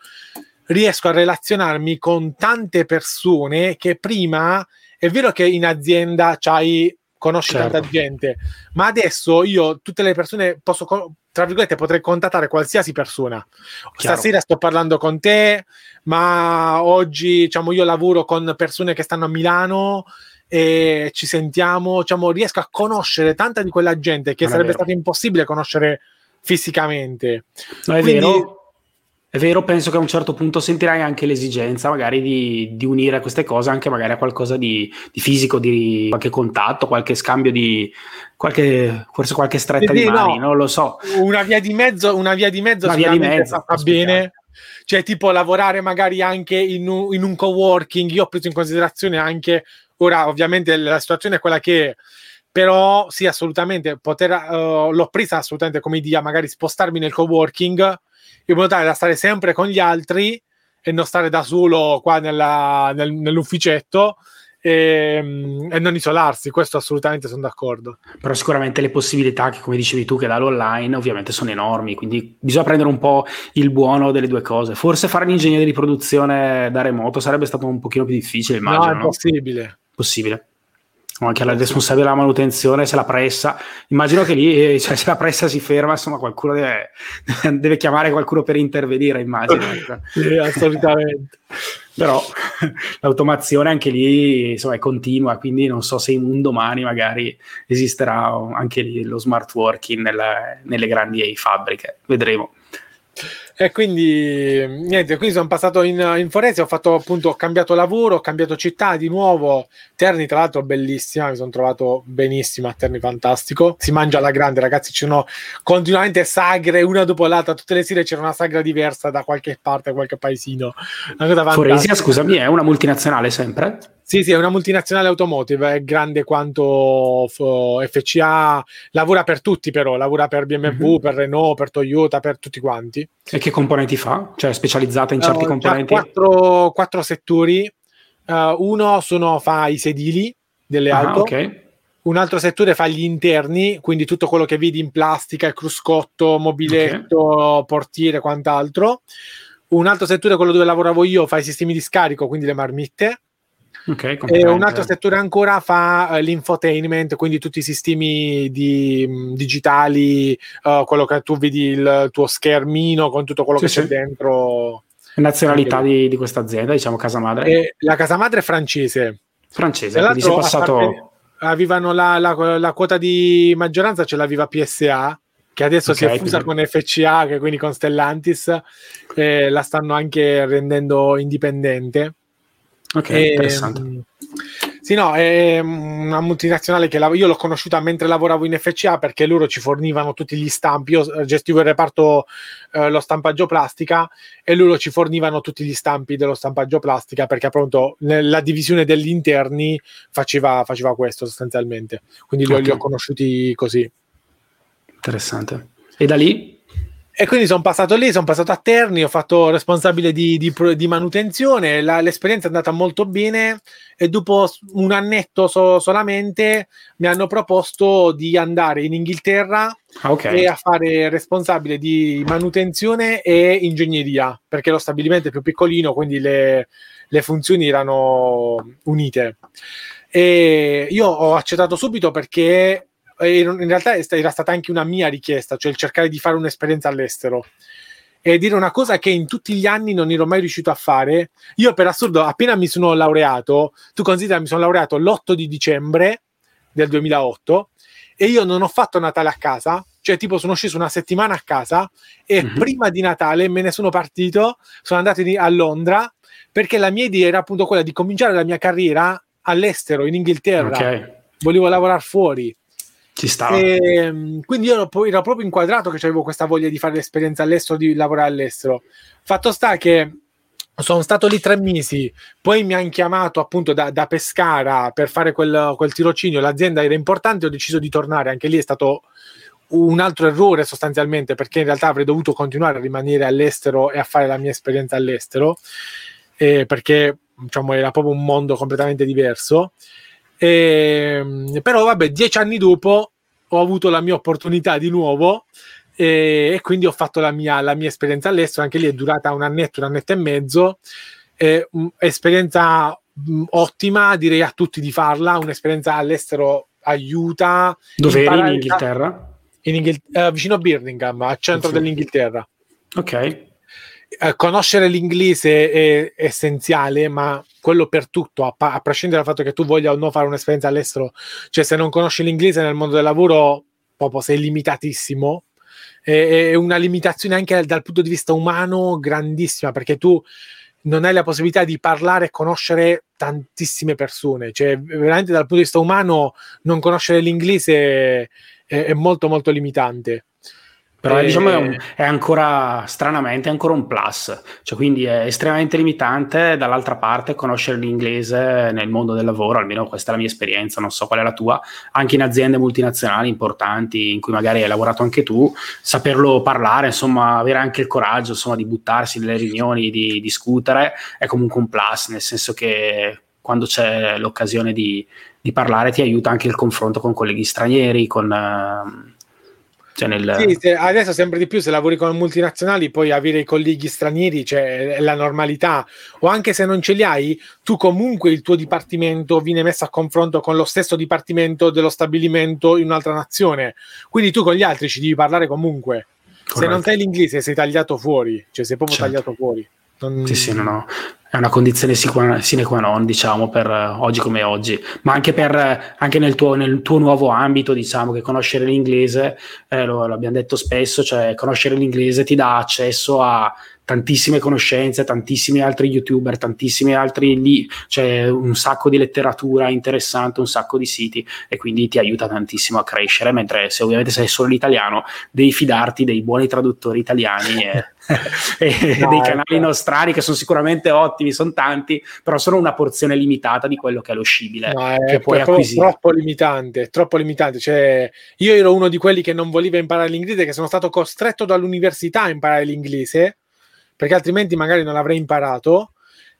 riesco a relazionarmi con tante persone che prima è vero che in azienda c'hai conosci certo. tanta gente, ma adesso io tutte le persone posso, tra virgolette, potrei contattare qualsiasi persona. Chiaro. Stasera sto parlando con te, ma oggi diciamo, io lavoro con persone che stanno a Milano e ci sentiamo, diciamo, riesco a conoscere tanta di quella gente che non sarebbe stato impossibile conoscere fisicamente. No, è Quindi, vero è vero, penso che a un certo punto sentirai anche l'esigenza magari di, di unire queste cose anche magari a qualcosa di, di, fisico, di qualche contatto, qualche scambio di qualche, forse qualche stretta di mani, no, non lo so. Una via di mezzo, una via di mezzo, una via di mezzo va bene. Cioè, tipo lavorare magari anche in un, in un co-working. Io ho preso in considerazione anche ora, ovviamente, la situazione è quella che però sì, assolutamente, poter, uh, l'ho presa assolutamente come idea, magari spostarmi nel co-working in modo tale da stare sempre con gli altri e non stare da solo qua nella, nel, nell'ufficetto e, ehm, e, non isolarsi, questo assolutamente sono d'accordo. Però sicuramente le possibilità che, come dicevi tu, che dà l'online ovviamente sono enormi, quindi bisogna prendere un po' il buono delle due cose. Forse fare l'ingegnere di produzione da remoto sarebbe stato un pochino più difficile, immagino. No, è possibile. No? Possibile anche la responsabile della manutenzione se la pressa. Immagino che lì eh, cioè, se la pressa si ferma insomma qualcuno deve, deve chiamare qualcuno per intervenire immagino sì, assolutamente. Però l'automazione anche lì insomma, è continua, quindi non so se in un domani magari esisterà anche lì lo smart working nelle, nelle grandi fabbriche, vedremo. E quindi niente, quindi sono passato in, in Forese, ho fatto appunto, ho cambiato lavoro, ho cambiato città di nuovo. Terni, tra l'altro, bellissima, mi sono trovato benissimo a Terni, fantastico. Si mangia alla grande, ragazzi, ci sono continuamente sagre una dopo l'altra, tutte le sere c'era una sagra diversa da qualche parte, qualche paesino. Foresia, scusami, è una multinazionale sempre? Sì, sì, è una multinazionale automotive, è grande quanto FCA, lavora per tutti però, lavora per BMW, mm-hmm. per Renault, per Toyota, per tutti quanti. E che componenti fa? Cioè specializzata in certi uh, componenti? Quattro, quattro settori, uh, uno sono, fa i sedili delle ah, auto, okay. un altro settore fa gli interni, quindi tutto quello che vedi in plastica, il cruscotto, mobiletto, okay. portiere, quant'altro. Un altro settore, quello dove lavoravo io, fa i sistemi di scarico, quindi le marmitte Okay, e un altro settore ancora fa uh, l'infotainment, quindi tutti i sistemi di, digitali, uh, quello che tu vedi il tuo schermino con tutto quello sì, che sì. c'è dentro. Nazionalità di, di, questa azienda, diciamo casa madre? E la casa madre è francese. Francese, quindi si è passato... Avevano la, la, la, quota di maggioranza, ce l'aveva PSA, che adesso okay, si è fusa quindi... con FCA, che quindi con Stellantis, eh, la stanno anche rendendo indipendente. Ok, e, interessante. Ehm, sì, no, è una multinazionale che io l'ho conosciuta mentre lavoravo in FCA perché loro ci fornivano tutti gli stampi. Io gestivo il reparto eh, lo stampaggio plastica e loro ci fornivano tutti gli stampi dello stampaggio plastica perché appunto la divisione degli interni faceva, faceva questo sostanzialmente. Quindi okay. li ho conosciuti così. Interessante. E da lì e quindi sono passato lì, sono passato a Terni, ho fatto responsabile di, di, di manutenzione, la, l'esperienza è andata molto bene e dopo un annetto so, solamente mi hanno proposto di andare in Inghilterra ah, okay. e a fare responsabile di manutenzione e ingegneria, perché lo stabilimento è più piccolino, quindi le, le funzioni erano unite. E io ho accettato subito perché in realtà era stata anche una mia richiesta, cioè il cercare di fare un'esperienza all'estero e dire una cosa che in tutti gli anni non ero mai riuscito a fare. Io per assurdo, appena mi sono laureato, tu considera mi sono laureato l'8 di dicembre del 2008 e io non ho fatto Natale a casa, cioè tipo sono sceso una settimana a casa e mm-hmm. prima di Natale me ne sono partito, sono andato a Londra perché la mia idea era appunto quella di cominciare la mia carriera all'estero, in Inghilterra. Okay. Volevo lavorare fuori. Ci stava. E, ehm, quindi io ero, proprio inquadrato che avevo questa voglia di fare l'esperienza all'estero, di lavorare all'estero. Fatto sta che sono stato lì tre mesi, poi mi hanno chiamato appunto da, da Pescara per fare quel, quel, tirocinio, l'azienda era importante, ho deciso di tornare, anche lì è stato un altro errore sostanzialmente, perché in realtà avrei dovuto continuare a rimanere all'estero e a fare la mia esperienza all'estero, eh, perché diciamo, era proprio un mondo completamente diverso. E, ehm, però vabbè, dieci anni dopo ho avuto la mia opportunità di nuovo e, e quindi ho fatto la mia, la mia, esperienza all'estero, anche lì è durata un annetto, un annetto e mezzo, eh, esperienza mh, ottima, direi a tutti di farla, un'esperienza all'estero aiuta. Dove eri in Inghilterra? In Inghil- eh, vicino a Birmingham, al centro sì. dell'Inghilterra. Ok. Eh, conoscere l'inglese è essenziale, ma quello per tutto, a, a, prescindere dal fatto che tu voglia o no fare un'esperienza all'estero, cioè se non conosci l'inglese nel mondo del lavoro, proprio sei limitatissimo. È, è una limitazione anche dal punto di vista umano grandissima, perché tu non hai la possibilità di parlare e conoscere tantissime persone, cioè veramente dal punto di vista umano non conoscere l'inglese è, è molto molto limitante. Però e... diciamo è, un, è, ancora stranamente è ancora un plus, cioè quindi è estremamente limitante dall'altra parte conoscere l'inglese nel mondo del lavoro, almeno questa è la mia esperienza, non so qual è la tua, anche in aziende multinazionali importanti in cui magari hai lavorato anche tu, saperlo parlare, insomma avere anche il coraggio insomma, di buttarsi nelle riunioni, di discutere, è comunque un plus, nel senso che quando c'è l'occasione di, di, parlare ti aiuta anche il confronto con colleghi stranieri, con... Uh, cioè nel... Sì, se, adesso sempre di più se lavori con multinazionali puoi avere i colleghi stranieri, cioè è la normalità, o anche se non ce li hai, tu comunque il tuo dipartimento viene messo a confronto con lo stesso dipartimento dello stabilimento in un'altra nazione, quindi tu con gli altri ci devi parlare comunque. Corretto. Se non sai l'inglese sei tagliato fuori, cioè sei proprio certo. tagliato fuori. Non... Sì, sì, no, no. È una condizione sine qua non, diciamo, per uh, oggi come oggi, ma anche, per, uh, anche nel, tuo, nel, tuo, nuovo ambito, diciamo, che conoscere l'inglese, eh, lo, lo, abbiamo detto spesso, cioè conoscere l'inglese ti dà accesso a tantissime conoscenze, tantissimi altri youtuber, tantissimi altri lì, cioè un sacco di letteratura interessante, un sacco di siti e quindi ti aiuta tantissimo a crescere, mentre se ovviamente sei solo l'italiano devi fidarti dei buoni traduttori italiani e, e no, dei canali ecco. nostrani che sono sicuramente ottimi, sono tanti, però sono una porzione limitata di quello che è lo scibile no, che è, puoi acquisire. troppo limitante, troppo limitante, cioè io ero uno di quelli che non voleva imparare l'inglese, che sono stato costretto dall'università a imparare l'inglese perché altrimenti magari non l'avrei imparato.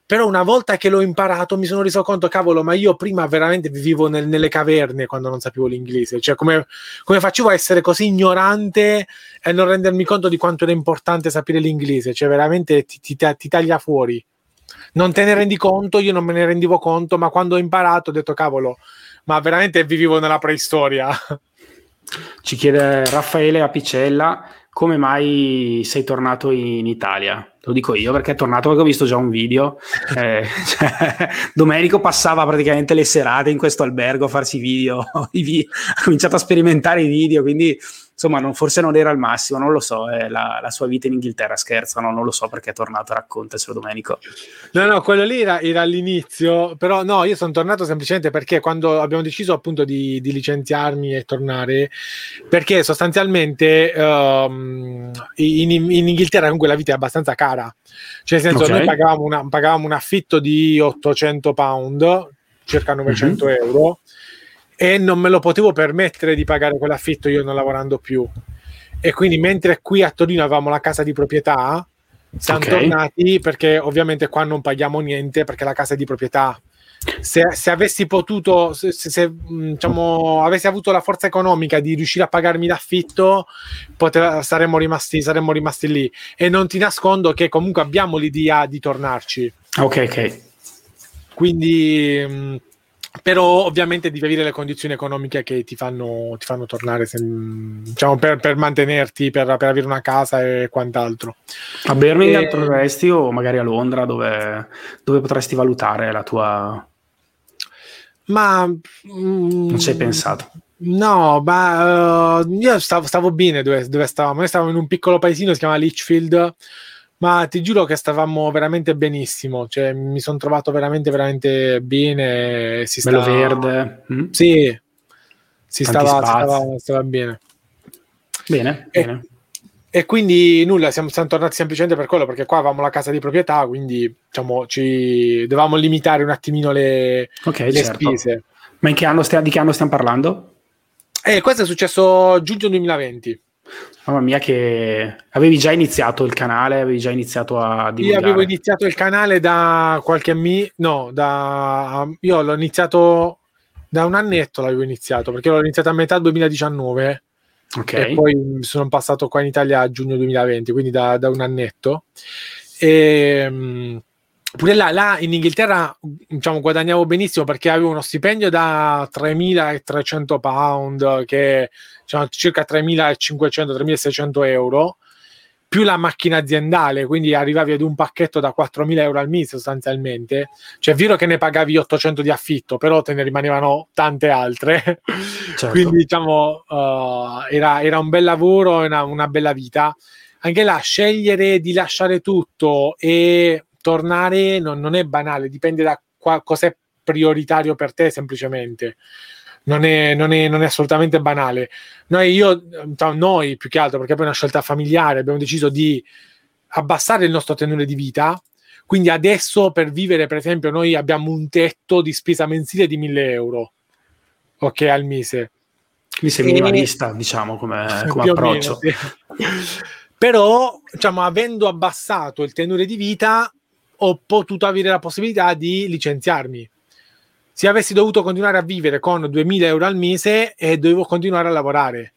Però una volta che l'ho imparato mi sono reso conto, cavolo, ma io prima veramente vivevo nel, nelle caverne quando non sapevo l'inglese. Cioè, come, come, facevo a essere così ignorante e non rendermi conto di quanto era importante sapere l'inglese? Cioè, veramente ti, ti, ti taglia fuori. Non te ne rendi conto, io non me ne rendevo conto, ma quando ho imparato ho detto, cavolo, ma veramente vivevo nella preistoria. Ci chiede Raffaele Apicella come mai sei tornato in Italia? Lo dico io perché è tornato perché ho visto già un video. Eh, cioè, Domenico passava praticamente le serate in questo albergo a farsi video, ha cominciato a sperimentare i video, quindi insomma, non, forse non era il massimo, non lo so. Eh, la, la, sua vita in Inghilterra scherza, no? non lo so perché è tornato. Raccontacelo, Domenico. No, no, quello lì era, era, all'inizio, però no, io sono tornato semplicemente perché quando abbiamo deciso appunto di, di licenziarmi e tornare, perché sostanzialmente um, in, in, Inghilterra comunque la vita è abbastanza cara. Cioè, nel senso, okay. noi pagavamo, una, pagavamo, un affitto di 800 pound, circa 900 mm-hmm. euro e non me lo potevo permettere di pagare quell'affitto io non lavorando più. E quindi mentre qui a Torino avevamo la casa di proprietà, siamo okay. tornati perché ovviamente qua non paghiamo niente perché la casa è di proprietà. Se, se avessi potuto, se, se mm, diciamo, avessi avuto la forza economica di riuscire a pagarmi l'affitto, poteva, saremmo, rimasti, saremmo rimasti lì. E non ti nascondo che comunque abbiamo l'idea di tornarci. Ok, ok. Quindi mm, però ovviamente devi avere le condizioni economiche che ti fanno, ti fanno tornare diciamo, per, per, mantenerti, per, per, avere una casa e quant'altro. A Birmingham e... torneresti o magari a Londra dove, dove potresti valutare la tua... Ma... Mm, non ci hai pensato? No, ma uh, io stavo, stavo bene dove, dove, stavamo. Noi stavamo in un piccolo paesino, si chiama Litchfield, ma ti giuro che stavamo veramente benissimo, cioè mi sono trovato veramente, veramente bene. Si Bello stava... verde. Mm? Sì, si stava, stava, stava, bene. Bene, e, bene. E quindi nulla, siamo, siamo, tornati semplicemente per quello, perché qua avevamo la casa di proprietà, quindi diciamo, ci dovevamo limitare un attimino le, okay, le certo. spese. Ma in che anno di che anno stiamo parlando? Eh, questo è successo giugno 2020. Mamma mia, che avevi già iniziato il canale, avevi già iniziato a divulgare. Io avevo iniziato il canale da qualche mese, no, da... io l'ho iniziato da un annetto, l'avevo iniziato perché l'ho iniziato a metà 2019 okay. e poi sono passato qua in Italia a giugno 2020, quindi da, da un annetto. E, ehm, pure là, là, in Inghilterra diciamo, guadagnavo benissimo perché avevo uno stipendio da 3.300 pound, che diciamo, circa 3.500-3.600 euro, più la macchina aziendale, quindi arrivavi ad un pacchetto da 4.000 euro al mese sostanzialmente. Cioè, è vero che ne pagavi 800 di affitto, però te ne rimanevano tante altre. Certo. quindi, diciamo, uh, era, era, un bel lavoro, una, una bella vita. Anche là, scegliere di lasciare tutto e tornare non, non è banale, dipende da qua, cos'è prioritario per te semplicemente. Non è, non, è, non è, assolutamente banale. Noi, io, noi più che altro, perché poi è una scelta familiare, abbiamo deciso di abbassare il nostro tenore di vita. Quindi adesso per vivere, per esempio, noi abbiamo un tetto di spesa mensile di 1000 euro, ok, al mese. Quindi sei minimalista, e... diciamo, come, come approccio. Meno, sì. Però, diciamo, avendo abbassato il tenore di vita, ho potuto avere la possibilità di licenziarmi. se avessi dovuto continuare a vivere con 2000 euro al mese e dovevo continuare a lavorare.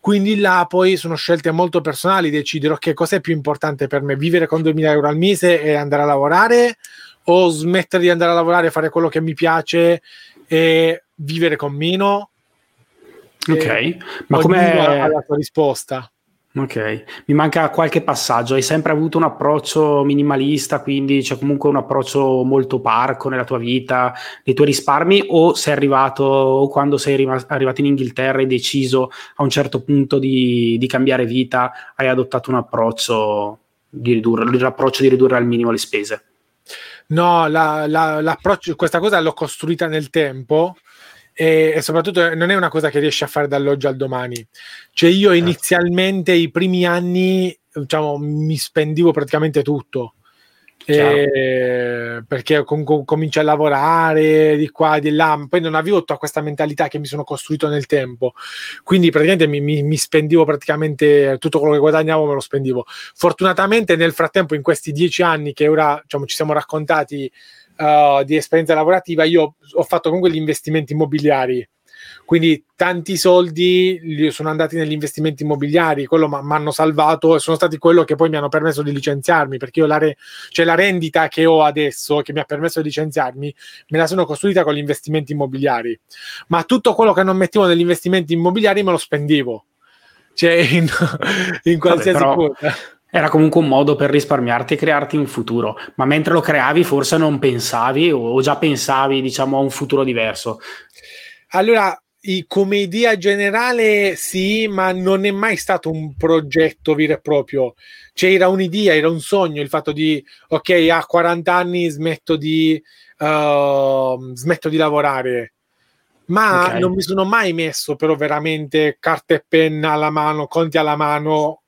Quindi là poi sono scelte molto personali, decidere ok, cos'è più importante per me, vivere con 2000 euro al mese e andare a lavorare o smettere di andare a lavorare, fare quello che mi piace e vivere con meno? Ok, ma come la tua risposta? Ok, mi manca qualche passaggio. Hai sempre avuto un approccio minimalista, quindi c'è comunque un approccio molto parco nella tua vita, nei tuoi risparmi, o sei arrivato, o quando sei arrivato in Inghilterra e deciso a un certo punto di, di cambiare vita, hai adottato un approccio di ridurre, l'approccio di ridurre al minimo le spese? No, la, la, questa cosa l'ho costruita nel tempo e, e, soprattutto non è una cosa che riesci a fare dall'oggi al domani. Cioè io certo. inizialmente i primi anni diciamo, mi spendivo praticamente tutto. Eh, perché com- cominci a lavorare di qua e di là, poi non avevo tutta questa mentalità che mi sono costruito nel tempo, quindi praticamente mi, mi, mi, spendivo praticamente tutto quello che guadagnavo, me lo spendivo. Fortunatamente, nel frattempo, in questi dieci anni che ora diciamo, ci siamo raccontati uh, di esperienza lavorativa, io ho fatto comunque gli investimenti immobiliari. Quindi tanti soldi sono andati negli investimenti immobiliari, quello mi hanno salvato e sono stati quello che poi mi hanno permesso di licenziarmi, perché io la, re- cioè la rendita che ho adesso, che mi ha permesso di licenziarmi, me la sono costruita con gli investimenti immobiliari. Ma tutto quello che non mettevo negli investimenti immobiliari me lo spendevo. Cioè in, in qualsiasi Vabbè, però... cosa era comunque un modo per risparmiarti e crearti un futuro, ma mentre lo creavi forse non pensavi o già pensavi diciamo a un futuro diverso. Allora, come idea generale sì, ma non è mai stato un progetto vero e proprio. Cioè era un'idea, era un sogno il fatto di, ok, a 40 anni smetto di, uh, smetto di lavorare. Ma okay. non mi sono mai messo però veramente carta e penna alla mano, conti alla mano,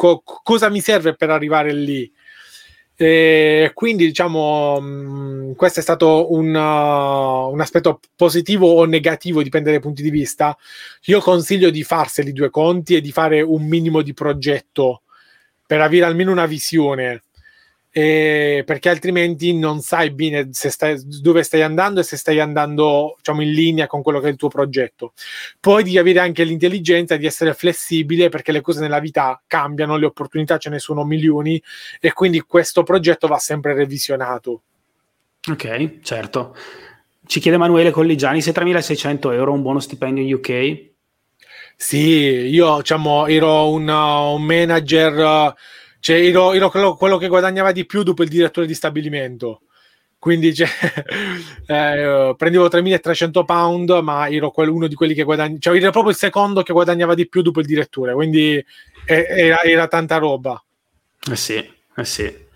co- cosa mi serve per arrivare lì. E quindi diciamo mh, questo è stato un, uh, un, aspetto positivo o negativo, dipende dai punti di vista. Io consiglio di farseli due conti e di fare un minimo di progetto per avere almeno una visione eh, perché altrimenti non sai bene stai, dove stai andando e se stai andando diciamo, in linea con quello che è il tuo progetto. Poi devi avere anche l'intelligenza di essere flessibile perché le cose nella vita cambiano, le opportunità ce ne sono milioni e quindi questo progetto va sempre revisionato. Ok, certo. Ci chiede Emanuele Colligiani se 3.600 euro un buono stipendio in UK? Sì, io diciamo, ero un, uh, un manager... Cioè, ero, ero quello, quello, che guadagnava di più dopo il direttore di stabilimento. Quindi cioè, eh, prendevo 3.300 pound, ma ero uno di quelli che guadagnava, cioè ero proprio il secondo che guadagnava di più dopo il direttore. Quindi era, era tanta roba. Eh sì, eh sì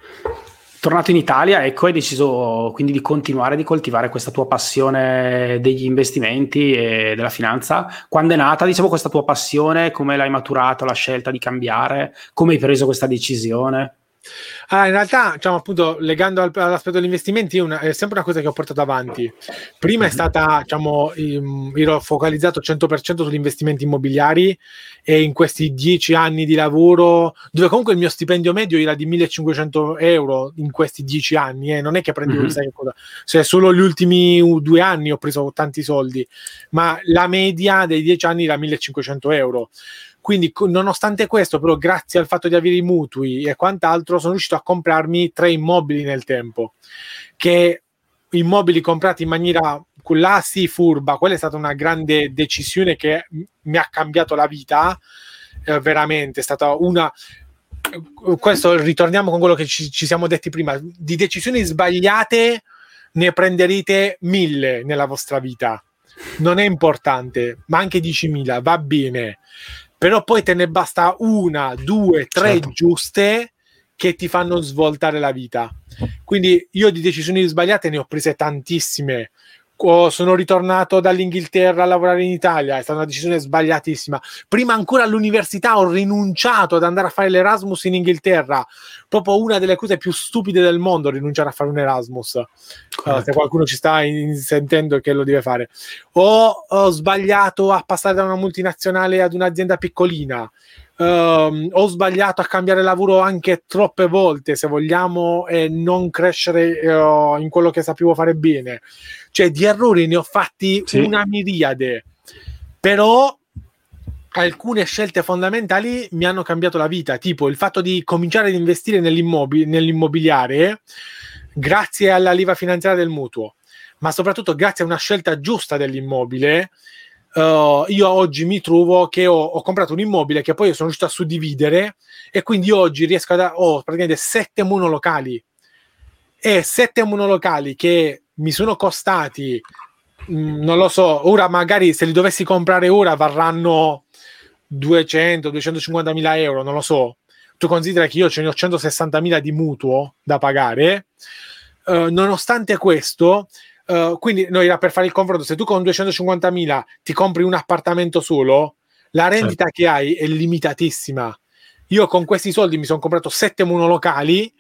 tornato in Italia, ecco, hai deciso quindi di continuare di coltivare questa tua passione degli investimenti e della finanza. Quando è nata, diciamo, questa tua passione? Come l'hai maturato, la scelta di cambiare? Come hai preso questa decisione? Ah, in realtà, diciamo appunto, legando al, all'aspetto degli investimenti, una, è sempre una cosa che ho portato avanti. Prima è mhm. stata, diciamo, ero focalizzato 100% sugli investimenti immobiliari e in questi dieci anni di lavoro, dove comunque il mio stipendio medio era di 1500 euro in questi dieci anni, eh, non è che prendevo mm-hmm. chissà che cosa, cioè solo gli ultimi due anni ho preso tanti soldi, ma la media dei dieci anni era 1500 euro. Quindi, nonostante questo, però, grazie al fatto di avere i mutui e quant'altro, sono riuscito a comprarmi tre immobili nel tempo. Che immobili comprati in maniera là sì furba, quella è stata una grande decisione che mi ha cambiato la vita. Eh, veramente è stata una questo ritorniamo con quello che ci, ci, siamo detti prima di decisioni sbagliate ne prenderete mille nella vostra vita non è importante ma anche 10.000 va bene però poi te ne basta una, due, tre certo. giuste che ti fanno svoltare la vita. Quindi io di decisioni sbagliate ne ho prese tantissime sono ritornato dall'Inghilterra a lavorare in Italia, è stata una decisione sbagliatissima. Prima ancora all'università ho rinunciato ad andare a fare l'Erasmus in Inghilterra, proprio una delle cose più stupide del mondo, rinunciare a fare un Erasmus. Uh, se qualcuno ci sta in, sentendo che lo deve fare. Ho, ho sbagliato a passare da una multinazionale ad un'azienda piccolina Uh, ho sbagliato a cambiare lavoro anche troppe volte, se vogliamo, e non crescere uh, in quello che sapevo fare bene. Cioè, di errori ne ho fatti sì. una miriade, però alcune scelte fondamentali mi hanno cambiato la vita, tipo il fatto di cominciare ad investire nell'immobil- nell'immobiliare grazie alla leva finanziaria del mutuo, ma soprattutto grazie a una scelta giusta dell'immobile Uh, io oggi mi trovo che ho, ho, comprato un immobile che poi sono riuscito a suddividere e quindi oggi riesco a ho praticamente sette monolocali. E sette monolocali che mi sono costati mh, mm, non lo so ora magari se li dovessi comprare ora varranno 200 250 mila euro non lo so. Tu considera che io ce ne ho 160 mila di mutuo da pagare. Uh, nonostante questo Uh, quindi no, era per fare il confronto, se tu con 250.000 ti compri un appartamento solo, la rendita certo. che hai è limitatissima. Io con questi soldi mi sono comprato sette monolocali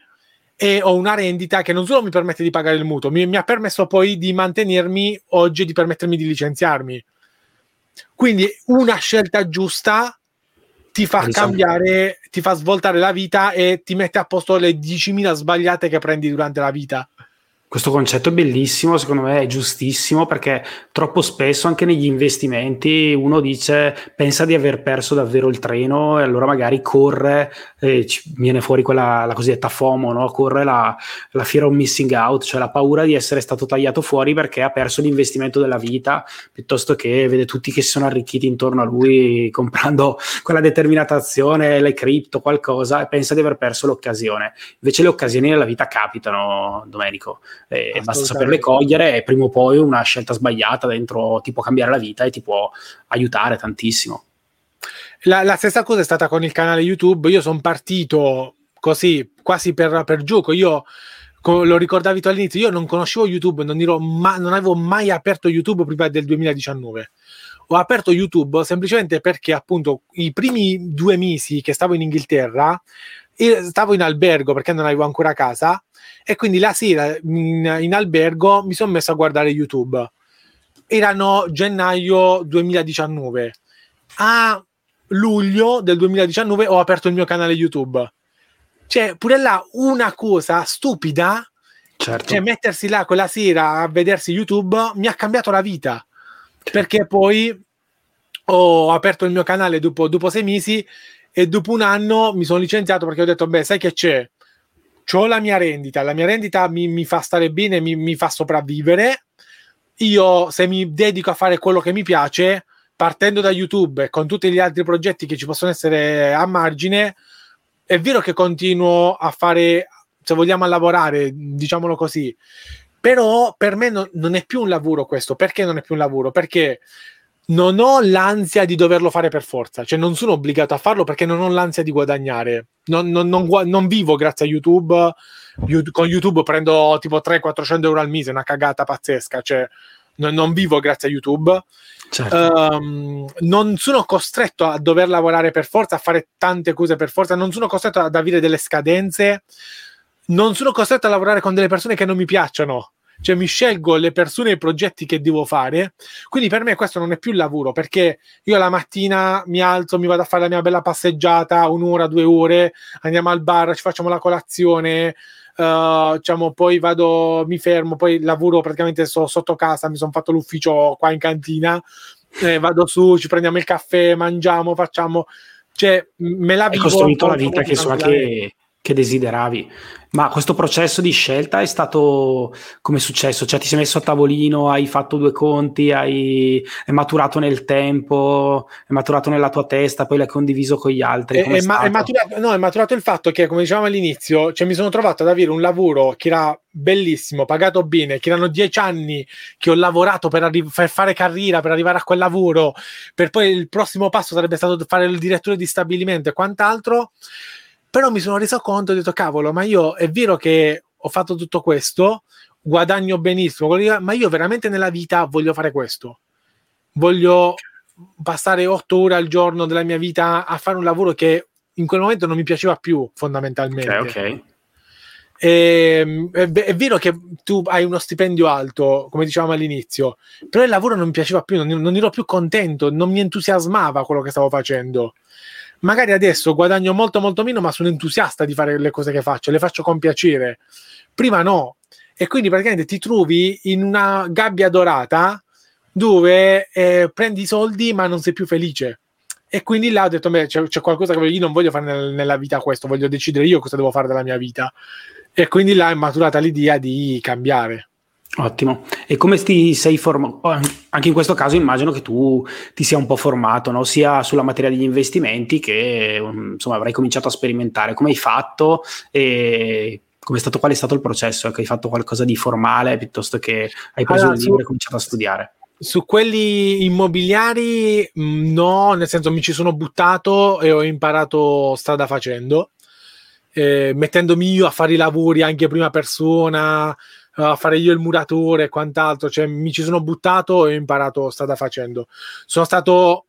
e ho una rendita che non solo mi permette di pagare il mutuo, mi, mi ha permesso poi di mantenermi oggi e di permettermi di licenziarmi. Quindi una scelta giusta ti fa cambiare, ti fa svoltare la vita e ti mette a posto le 10.000 sbagliate che prendi durante la vita. Questo concetto è bellissimo, secondo me è giustissimo perché troppo spesso anche negli investimenti uno dice pensa di aver perso davvero il treno e allora magari corre, e viene fuori quella la cosiddetta FOMO, no? corre la, la fear of missing out, cioè la paura di essere stato tagliato fuori perché ha perso l'investimento della vita piuttosto che vede tutti che si sono arricchiti intorno a lui comprando quella determinata azione, le cripto, qualcosa e pensa di aver perso l'occasione. Invece le occasioni nella vita capitano, Domenico eh, basta saperle cogliere e prima o poi una scelta sbagliata dentro ti può cambiare la vita e ti può aiutare tantissimo. La, la stessa cosa è stata con il canale YouTube. Io sono partito così, quasi per, per gioco. Io lo ricordavi tu all'inizio, io non conoscevo YouTube, non, ma, non, avevo mai aperto YouTube prima del 2019. Ho aperto YouTube semplicemente perché appunto i primi due mesi che stavo in Inghilterra, stavo in albergo perché non avevo ancora casa e quindi la sera in, in albergo mi sono messo a guardare YouTube. Erano gennaio 2019. A luglio del 2019 ho aperto il mio canale YouTube. Cioè, pure là una cosa stupida, certo. cioè mettersi là quella sera a vedersi YouTube mi ha cambiato la vita. Perché poi ho aperto il mio canale dopo, dopo sei mesi e dopo un anno mi sono licenziato perché ho detto, beh, sai che c'è? Ho la mia rendita, la mia rendita mi, mi fa stare bene, mi, mi, fa sopravvivere. Io se mi dedico a fare quello che mi piace, partendo da YouTube e con tutti gli altri progetti che ci possono essere a margine, è vero che continuo a fare, se vogliamo, a lavorare, diciamolo così, però per me no, non è più un lavoro questo. Perché non è più un lavoro? Perché non ho l'ansia di doverlo fare per forza, cioè non sono obbligato a farlo perché non ho l'ansia di guadagnare. Non, non, non, non vivo grazie a YouTube. Con YouTube prendo tipo 300-400 euro al mese, una cagata pazzesca. Cioè, non, vivo grazie a YouTube. Certo. Um, non sono costretto a dover lavorare per forza, a fare tante cose per forza. Non sono costretto ad avere delle scadenze. Non sono costretto a lavorare con delle persone che non mi piacciono cioè mi scelgo le persone e i progetti che devo fare. Quindi per me questo non è più lavoro perché io la mattina mi alzo, mi vado a fare la mia bella passeggiata, un'ora, due ore, andiamo al bar, ci facciamo la colazione. Uh, diciamo, poi vado, mi fermo, poi lavoro praticamente so, sotto casa, mi sono fatto l'ufficio qua in cantina, eh, vado su, ci prendiamo il caffè, mangiamo, facciamo, cioè me la vivo. Hai costruito la vita che, insomma, che, che desideravi. Ma questo processo di scelta è stato come è successo? Cioè ti sei messo a tavolino, hai fatto due conti, hai, è maturato nel tempo, è maturato nella tua testa, poi l'hai condiviso con gli altri. È, è, ma, è, maturato, no, è maturato il fatto che, come dicevamo all'inizio, cioè mi sono trovato ad avere un lavoro che era bellissimo, pagato bene, che erano dieci anni che ho lavorato per, arri- per fare carriera, per arrivare a quel lavoro, per poi il prossimo passo sarebbe stato fare il direttore di stabilimento e quant'altro però mi sono reso conto e ho detto, cavolo, ma io è vero che ho fatto tutto questo, guadagno benissimo, ma io veramente nella vita voglio fare questo. Voglio passare otto ore al giorno della mia vita a fare un lavoro che in quel momento non mi piaceva più, fondamentalmente. Ok, ok. E, ehm, è, è, vero che tu hai uno stipendio alto, come dicevamo all'inizio, però il lavoro non mi piaceva più, non, non ero più contento, non mi entusiasmava quello che stavo facendo magari adesso guadagno molto molto meno, ma sono entusiasta di fare le cose che faccio, le faccio con piacere. Prima no. E quindi praticamente ti trovi in una gabbia dorata dove eh, prendi i soldi ma non sei più felice. E quindi là ho detto, beh, c'è, c'è qualcosa che io non voglio fare nel, nella vita questo, voglio decidere io cosa devo fare della mia vita. E quindi là è maturata l'idea di cambiare. Ottimo. E come ti sei formato? Oh, anche in questo caso immagino che tu ti sia un po' formato, no? sia sulla materia degli investimenti che um, insomma avrai cominciato a sperimentare. Come hai fatto e come è stato, qual è stato il processo? Che hai fatto qualcosa di formale piuttosto che hai preso allora, un libro e cominciato a studiare? Su quelli immobiliari mm, no, nel senso mi ci sono buttato e ho imparato strada facendo, eh, mettendomi io a fare i lavori anche prima persona, a fare io il muratore e quant'altro, cioè mi ci sono buttato e ho imparato strada facendo. Sono stato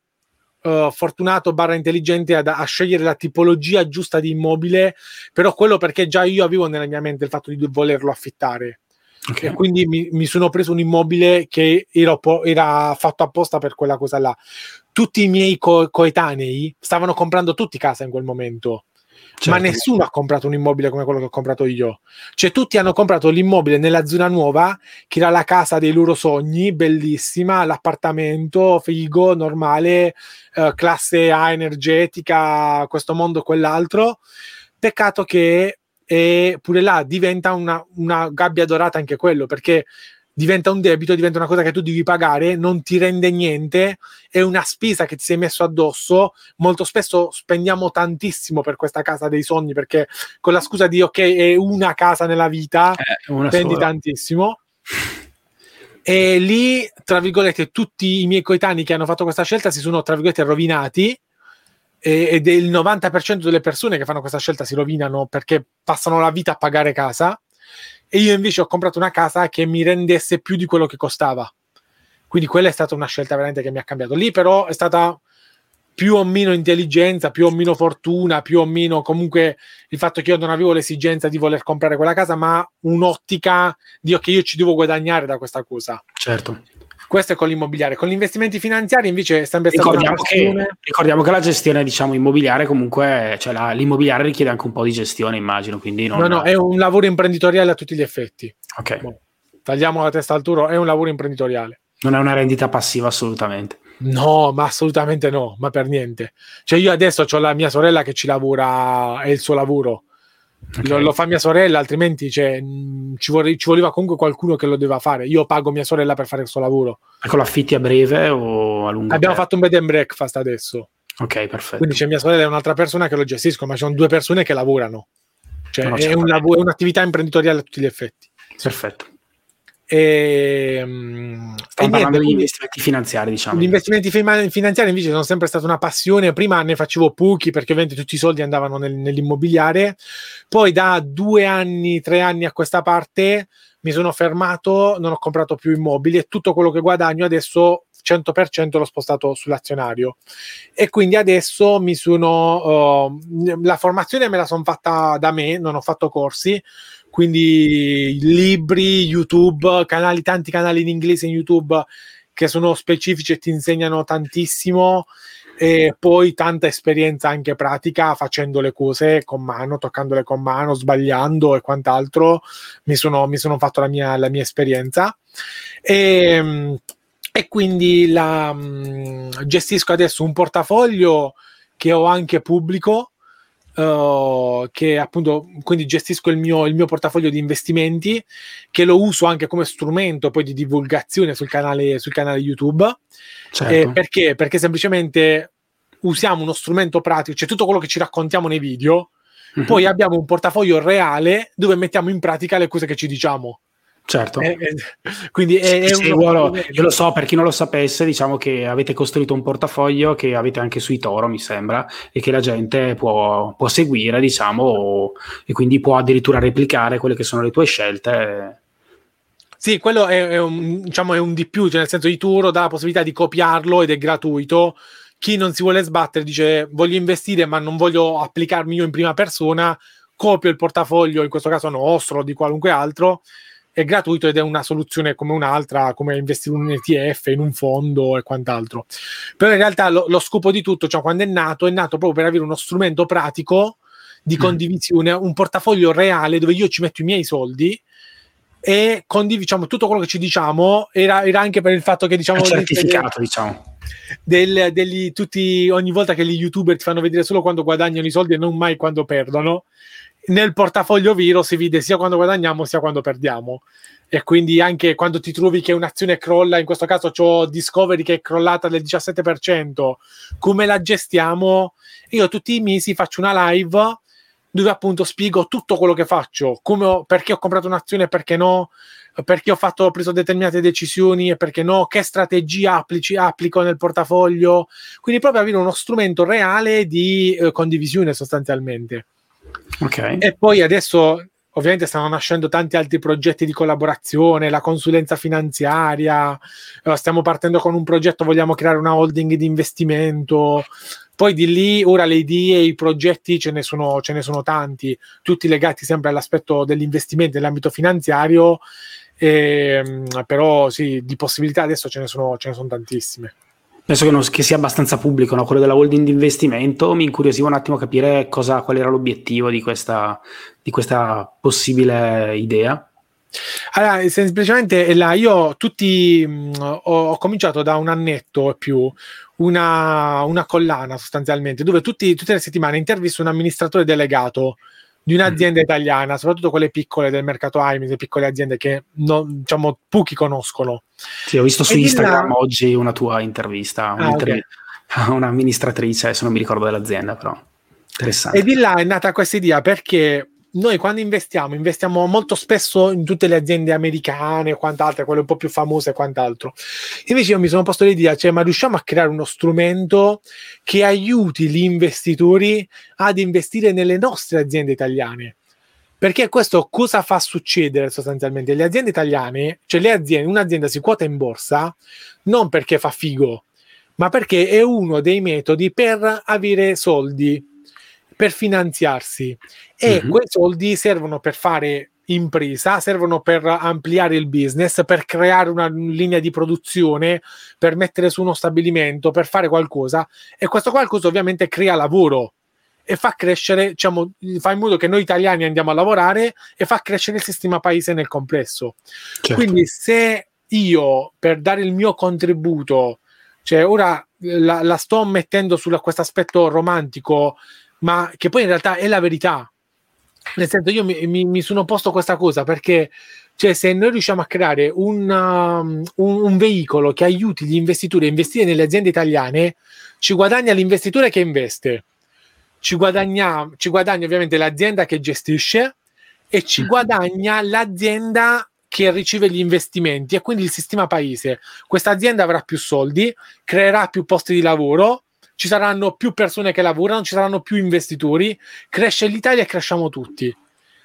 uh, fortunato barra intelligente ad, a scegliere la tipologia giusta di immobile, però quello perché già io avevo nella mia mente il fatto di volerlo affittare. Okay. E quindi mi, mi, sono preso un immobile che era, era, fatto apposta per quella cosa là. Tutti i miei co- coetanei stavano comprando tutti casa in quel momento Certo. Ma nessuno ha comprato un immobile come quello che ho comprato io. Cioè, tutti hanno comprato l'immobile nella zona nuova, che era la casa dei loro sogni, bellissima, l'appartamento figo, normale, eh, classe A energetica, questo mondo, quell'altro. Peccato che e pure là diventa una, una, gabbia dorata anche quello perché diventa un debito, diventa una cosa che tu devi pagare, non ti rende niente, è una spesa che ti sei messo addosso. Molto spesso spendiamo tantissimo per questa casa dei sogni perché con la scusa di ok, è una casa nella vita, eh, spendi sola. tantissimo. E lì, tra virgolette, tutti i miei coetanei che hanno fatto questa scelta si sono, tra virgolette, rovinati ed il 90% delle persone che fanno questa scelta si rovinano perché passano la vita a pagare casa e io invece ho comprato una casa che mi rendesse più di quello che costava. Quindi quella è stata una scelta veramente che mi ha cambiato. Lì però è stata più o meno intelligenza, più o meno fortuna, più o meno comunque il fatto che io non avevo l'esigenza di voler comprare quella casa, ma un'ottica di ok, io ci devo guadagnare da questa cosa. Certo. Questo è con l'immobiliare. Con gli investimenti finanziari invece è sempre stato ricordiamo che, ricordiamo che la gestione diciamo immobiliare comunque, cioè la, l'immobiliare richiede anche un po' di gestione immagino, quindi non... No, no, è un lavoro imprenditoriale a tutti gli effetti. Ok. Boh, tagliamo la testa al turo, è un lavoro imprenditoriale. Non è una rendita passiva assolutamente. No, ma assolutamente no, ma per niente. Cioè io adesso ho la mia sorella che ci lavora, è il suo lavoro Okay. Lo, lo, fa mia sorella, altrimenti cioè, ci, vorrei, ci, voleva comunque qualcuno che lo doveva fare. Io pago mia sorella per fare questo lavoro. Ecco, l'affitti a breve o a lungo? Abbiamo tempo? fatto un bed and breakfast adesso. Ok, perfetto. Quindi c'è mia sorella e un'altra persona che lo gestiscono, ma ci sono due persone che lavorano. Cioè, no, è, un lavoro, è un'attività imprenditoriale a tutti gli effetti. Perfetto. E, ehm, Stiamo e parlando degli investimenti finanziari, diciamo. Gli investimenti finanziari invece sono sempre stata una passione. Prima ne facevo pochi perché ovviamente tutti i soldi andavano nel, nell'immobiliare. Poi da due anni, tre anni a questa parte mi sono fermato, non ho comprato più immobili e tutto quello che guadagno adesso 100% l'ho spostato sull'azionario e quindi adesso mi sono uh, la formazione me la sono fatta da me, non ho fatto corsi, quindi libri, YouTube, canali, tanti canali in inglese in YouTube che sono specifici e ti insegnano tantissimo e poi tanta esperienza anche pratica facendo le cose con mano, toccandole con mano, sbagliando e quant'altro. Mi sono, mi sono fatto la mia, la mia esperienza. E, e quindi la, gestisco adesso un portafoglio che ho anche pubblico Uh, che appunto quindi gestisco il mio, il mio, portafoglio di investimenti che lo uso anche come strumento poi di divulgazione sul canale, sul canale YouTube certo. eh, perché? perché semplicemente usiamo uno strumento pratico cioè tutto quello che ci raccontiamo nei video mm-hmm. poi abbiamo un portafoglio reale dove mettiamo in pratica le cose che ci diciamo Certo. Eh, eh, quindi è, è sì, uno... io lo so, per chi non lo sapesse, diciamo che avete costruito un portafoglio che avete anche sui Toro, mi sembra, e che la gente può, può seguire, diciamo, e quindi può addirittura replicare quelle che sono le tue scelte. Sì, quello è, è, un, diciamo, è un di più, cioè nel senso di Turo dà la possibilità di copiarlo ed è gratuito. Chi non si vuole sbattere dice voglio investire ma non voglio applicarmi io in prima persona, copio il portafoglio, in questo caso nostro o di qualunque altro, è gratuito ed è una soluzione come un'altra, come investire in un ETF, in un fondo e quant'altro. Però in realtà lo, lo scopo di tutto, cioè quando è nato, è nato proprio per avere uno strumento pratico di mm. condivisione, un portafoglio reale dove io ci metto i miei soldi e condividiamo tutto quello che ci diciamo era, era, anche per il fatto che diciamo è certificato del, diciamo. del, degli, tutti, ogni volta che gli youtuber ti fanno vedere solo quando guadagnano i soldi e non mai quando perdono nel portafoglio Viro si vede sia quando guadagniamo sia quando perdiamo. E quindi anche quando ti trovi che un'azione crolla in questo caso ho Discovery che è crollata del 17% come la gestiamo? Io tutti i mesi faccio una live dove appunto spiego tutto quello che faccio, come perché ho comprato un'azione e perché no, perché ho, fatto, ho preso determinate decisioni e perché no, che strategia applici, applico nel portafoglio. Quindi proprio avere uno strumento reale di eh, condivisione sostanzialmente. Okay. E poi adesso ovviamente stanno nascendo tanti altri progetti di collaborazione, la consulenza finanziaria, eh, stiamo partendo con un progetto, vogliamo creare una holding di investimento. Poi di lì, ora le idee, i progetti ce ne, sono, ce ne sono tanti, tutti legati sempre all'aspetto dell'investimento nell'ambito finanziario, eh, però sì, di possibilità adesso ce ne sono, ce ne sono tantissime. Penso che, non, che, sia abbastanza pubblico, no? quello della holding di investimento. Mi incuriosiva un attimo capire cosa, qual era l'obiettivo di questa, di questa possibile idea. Allora, semplicemente là, io tutti mh, ho, ho, cominciato da un annetto e più una, una collana sostanzialmente dove tutti, tutte le settimane intervisto un amministratore delegato di un'azienda mm. italiana, soprattutto quelle piccole del mercato AIMI, le piccole aziende che non, diciamo, pochi conoscono. Sì, ho visto su e Instagram là... oggi una tua intervista, ah, okay. a un'amministratrice, se non mi ricordo dell'azienda, però interessante. E di là è nata questa idea perché noi quando investiamo, investiamo molto spesso in tutte le aziende americane o quant'altro, quelle un po' più famose e quant'altro. Invece io mi sono posto l'idea, cioè, ma riusciamo a creare uno strumento che aiuti gli investitori ad investire nelle nostre aziende italiane? Perché questo cosa fa succedere sostanzialmente? Le aziende italiane, cioè le aziende, un'azienda si quota in borsa non perché fa figo, ma perché è uno dei metodi per avere soldi per finanziarsi e mm-hmm. quei soldi servono per fare impresa, servono per ampliare il business, per creare una linea di produzione, per mettere su uno stabilimento, per fare qualcosa e questo qualcosa ovviamente crea lavoro e fa crescere, diciamo, fa in modo che noi italiani andiamo a lavorare e fa crescere il sistema paese nel complesso. Certo. Quindi se io per dare il mio contributo, cioè ora la, la sto mettendo su questo aspetto romantico ma che poi in realtà è la verità. Nel senso, io mi, mi, mi sono posto questa cosa perché cioè, se noi riusciamo a creare un, um, un, un, veicolo che aiuti gli investitori a investire nelle aziende italiane, ci guadagna l'investitore che investe, ci guadagna, ci guadagna ovviamente l'azienda che gestisce e ci mm. guadagna l'azienda che riceve gli investimenti e quindi il sistema paese. Questa azienda avrà più soldi, creerà più posti di lavoro ci saranno più persone che lavorano, ci saranno più investitori, cresce l'Italia e cresciamo tutti.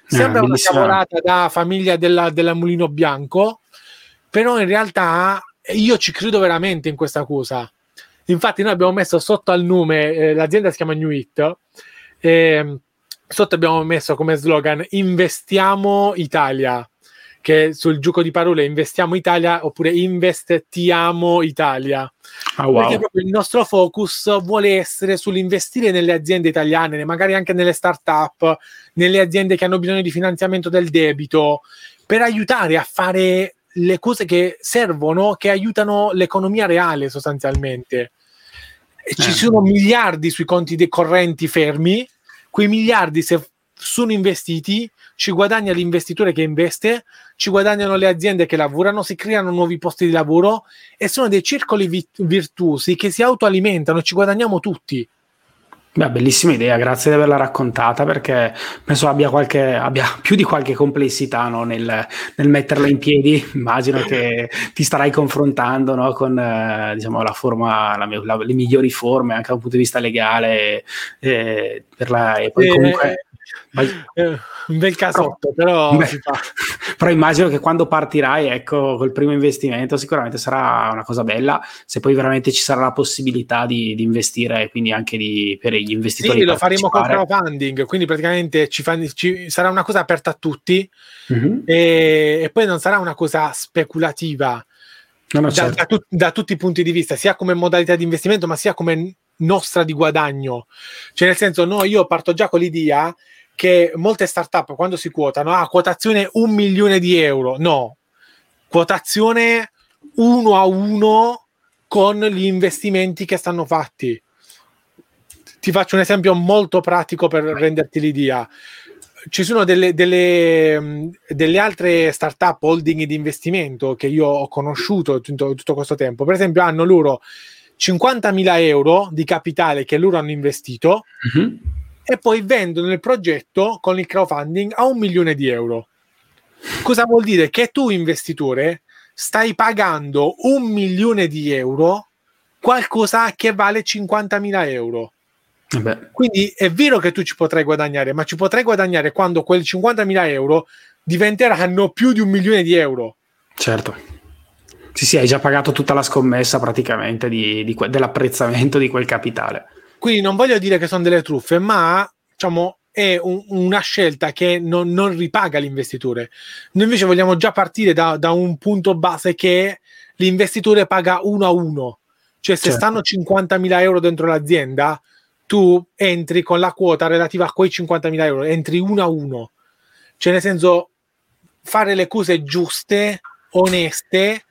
Sembra eh, una cavolata da famiglia della, della Mulino Bianco, però in realtà io ci credo veramente in questa cosa. Infatti, noi abbiamo messo sotto al nome, eh, l'azienda si chiama New It, eh, sotto abbiamo messo come slogan Investiamo Italia che sul gioco di parole investiamo Italia oppure investiamo Italia. Oh, wow. Perché proprio il nostro focus vuole essere sull'investire nelle aziende italiane, magari anche nelle start-up, nelle aziende che hanno bisogno di finanziamento del debito, per aiutare a fare le cose che servono, che aiutano l'economia reale sostanzialmente. E ci eh. sono miliardi sui conti dei correnti fermi, quei miliardi se sono investiti, ci guadagna l'investitore che investe, ci guadagnano le aziende che lavorano, si creano nuovi posti di lavoro e sono dei circoli vi- virtuosi che si autoalimentano ci guadagniamo tutti. Beh, bellissima idea, grazie di averla raccontata perché penso abbia, qualche, abbia più di qualche complessità no, nel, nel, metterla in piedi. Immagino che ti starai confrontando no, con eh, diciamo, la forma, la, la, le migliori forme anche da un punto di vista legale. Eh, la, e poi comunque eh, un bel casotto, però, beh, però immagino che quando partirai, ecco, col primo investimento sicuramente sarà una cosa bella, se poi veramente ci sarà la possibilità di, di investire, quindi anche di, per gli investitori. Sì, lo faremo con crowdfunding, quindi praticamente ci fa, ci, sarà una cosa aperta a tutti mm-hmm. e, e poi non sarà una cosa speculativa. No, no, certo. da, da, tu, da, tutti i punti di vista, sia come modalità di investimento, ma sia come nostra di guadagno. Cioè, nel senso, no, io parto già con l'idea che molte startup quando si quotano, ah, quotazione un milione di euro. No, quotazione uno a uno con gli investimenti che stanno fatti. Ti faccio un esempio molto pratico per renderti l'idea. Ci sono delle, delle, delle altre startup holding di investimento che io ho conosciuto tutto, tutto questo tempo. Per esempio, hanno loro 50.000 euro di capitale che loro hanno investito uh-huh. E poi vendono il progetto con il crowdfunding a un milione di euro. Cosa vuol dire? Che tu, investitore, stai pagando un milione di euro qualcosa che vale 50.000 euro. Beh. Quindi è vero che tu ci potrai guadagnare, ma ci potrai guadagnare quando quei 50.000 euro diventeranno più di un milione di euro. Certo. Sì, sì, hai già pagato tutta la scommessa praticamente di, di que- dell'apprezzamento di quel capitale. Quindi non voglio dire che sono delle truffe, ma diciamo è un, una scelta che non, non, ripaga l'investitore. Noi invece vogliamo già partire da, da, un punto base che l'investitore paga uno a uno. Cioè se certo. stanno 50.000 euro dentro l'azienda, tu entri con la quota relativa a quei 50.000 euro, entri uno a uno. Cioè nel senso fare le cose giuste, oneste,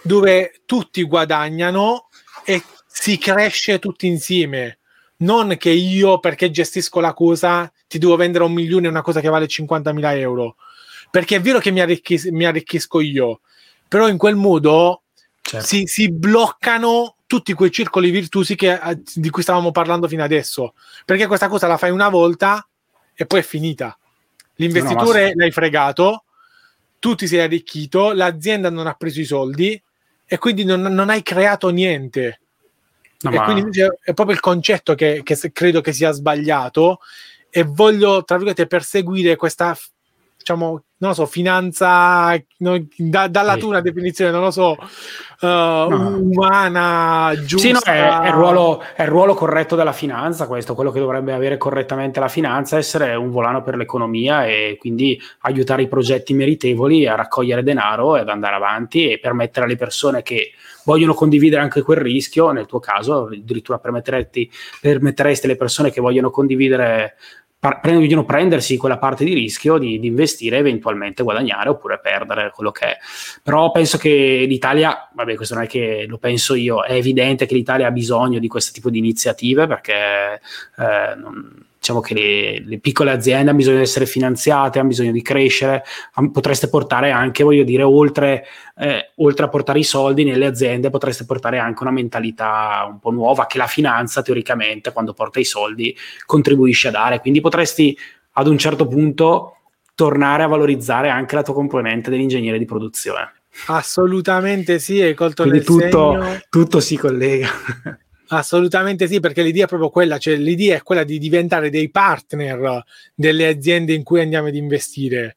dove tutti guadagnano e si cresce tutti insieme. Non che io, perché gestisco la cosa, ti devo vendere un milione una cosa che vale 50.000 euro. Perché è vero che mi, arricchisco, mi arricchisco io, però in quel modo certo. si, si, bloccano tutti quei circoli virtuosi che, eh, di cui stavamo parlando fino adesso. Perché questa cosa la fai una volta e poi è finita. L'investitore no, no, l'hai fregato, tu ti sei arricchito, l'azienda non ha preso i soldi e quindi non, non hai creato niente. No, e ma... quindi è proprio il concetto che, che credo che sia sbagliato e voglio, tra virgolette, perseguire questa diciamo, non lo so, finanza, no, da, dalla tua definizione, non lo so, uh, no. umana, giusta. Sì, no, è, è, il ruolo, è, il ruolo, corretto della finanza, questo, quello che dovrebbe avere correttamente la finanza, essere un volano per l'economia e quindi aiutare i progetti meritevoli a raccogliere denaro ed andare avanti e permettere alle persone che vogliono condividere anche quel rischio, nel tuo caso addirittura permetteresti, alle persone che vogliono condividere vogliono prendersi quella parte di rischio di, di, investire eventualmente guadagnare oppure perdere quello che è. Però penso che l'Italia vabbè questo non è che lo penso io è evidente che l'Italia ha bisogno di questo tipo di iniziative perché eh, non, diciamo che le, le, piccole aziende hanno bisogno di essere finanziate, hanno bisogno di crescere, potreste portare anche, voglio dire, oltre, eh, oltre, a portare i soldi nelle aziende, potreste portare anche una mentalità un po' nuova che la finanza teoricamente quando porta i soldi contribuisce a dare, quindi potresti ad un certo punto tornare a valorizzare anche la tua componente dell'ingegnere di produzione. Assolutamente sì, hai colto Quindi nel tutto, segno. tutto si collega. Assolutamente sì, perché l'idea è proprio quella, cioè l'idea è quella di diventare dei partner delle aziende in cui andiamo ad investire.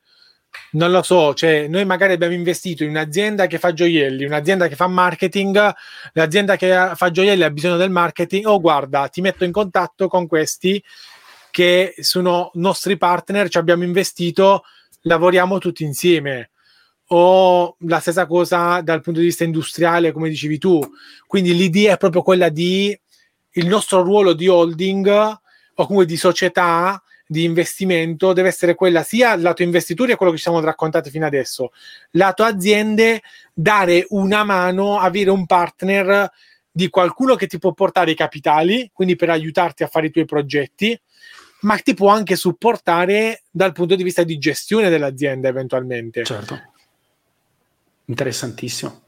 Non lo so, cioè noi magari abbiamo investito in un'azienda che fa gioielli, un'azienda che fa marketing, l'azienda che fa gioielli ha bisogno del marketing, oh guarda, ti metto in contatto con questi che sono nostri partner, ci abbiamo investito, lavoriamo tutti insieme o la stessa cosa dal punto di vista industriale, come dicevi tu. Quindi l'idea è proprio quella di il nostro ruolo di holding o comunque di società di investimento deve essere quella sia lato investitori, a quello che ci siamo raccontati fino adesso, lato aziende, dare una mano, avere un partner di qualcuno che ti può portare i capitali, quindi per aiutarti a fare i tuoi progetti, ma ti può anche supportare dal punto di vista di gestione dell'azienda eventualmente. Certo. Interessantissimo.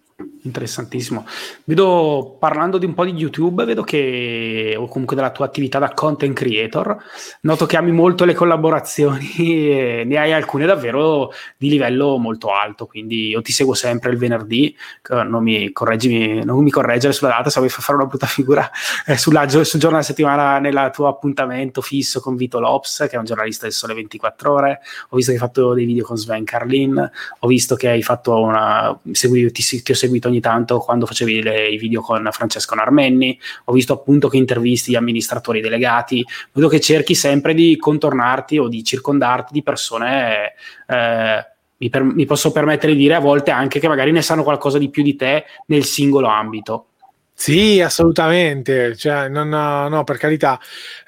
Interessantissimo. Vedo, parlando di un po' di YouTube, vedo che, o comunque della tua attività da content creator, noto che ami molto le collaborazioni e ne hai alcune davvero di livello molto alto, quindi io ti seguo sempre il venerdì, non mi, correggimi, non mi correggere sulla data se vuoi fare una brutta figura eh, sulla, sul giorno della settimana nel tuo appuntamento fisso con Vito Lops, che è un giornalista del Sole 24 Ore, ho visto che hai fatto dei video con Sven Carlin, ho visto che hai fatto una, segui, ti, ti ho seguito ogni tanto quando facevi le, i video con Francesco Narmenni, ho visto appunto che intervisti gli amministratori delegati, vedo che cerchi sempre di contornarti o di circondarti di persone, eh, mi, per, mi posso permettere di dire a volte anche che magari ne sanno qualcosa di più di te nel singolo ambito. Sì, assolutamente, cioè, non, no, per carità.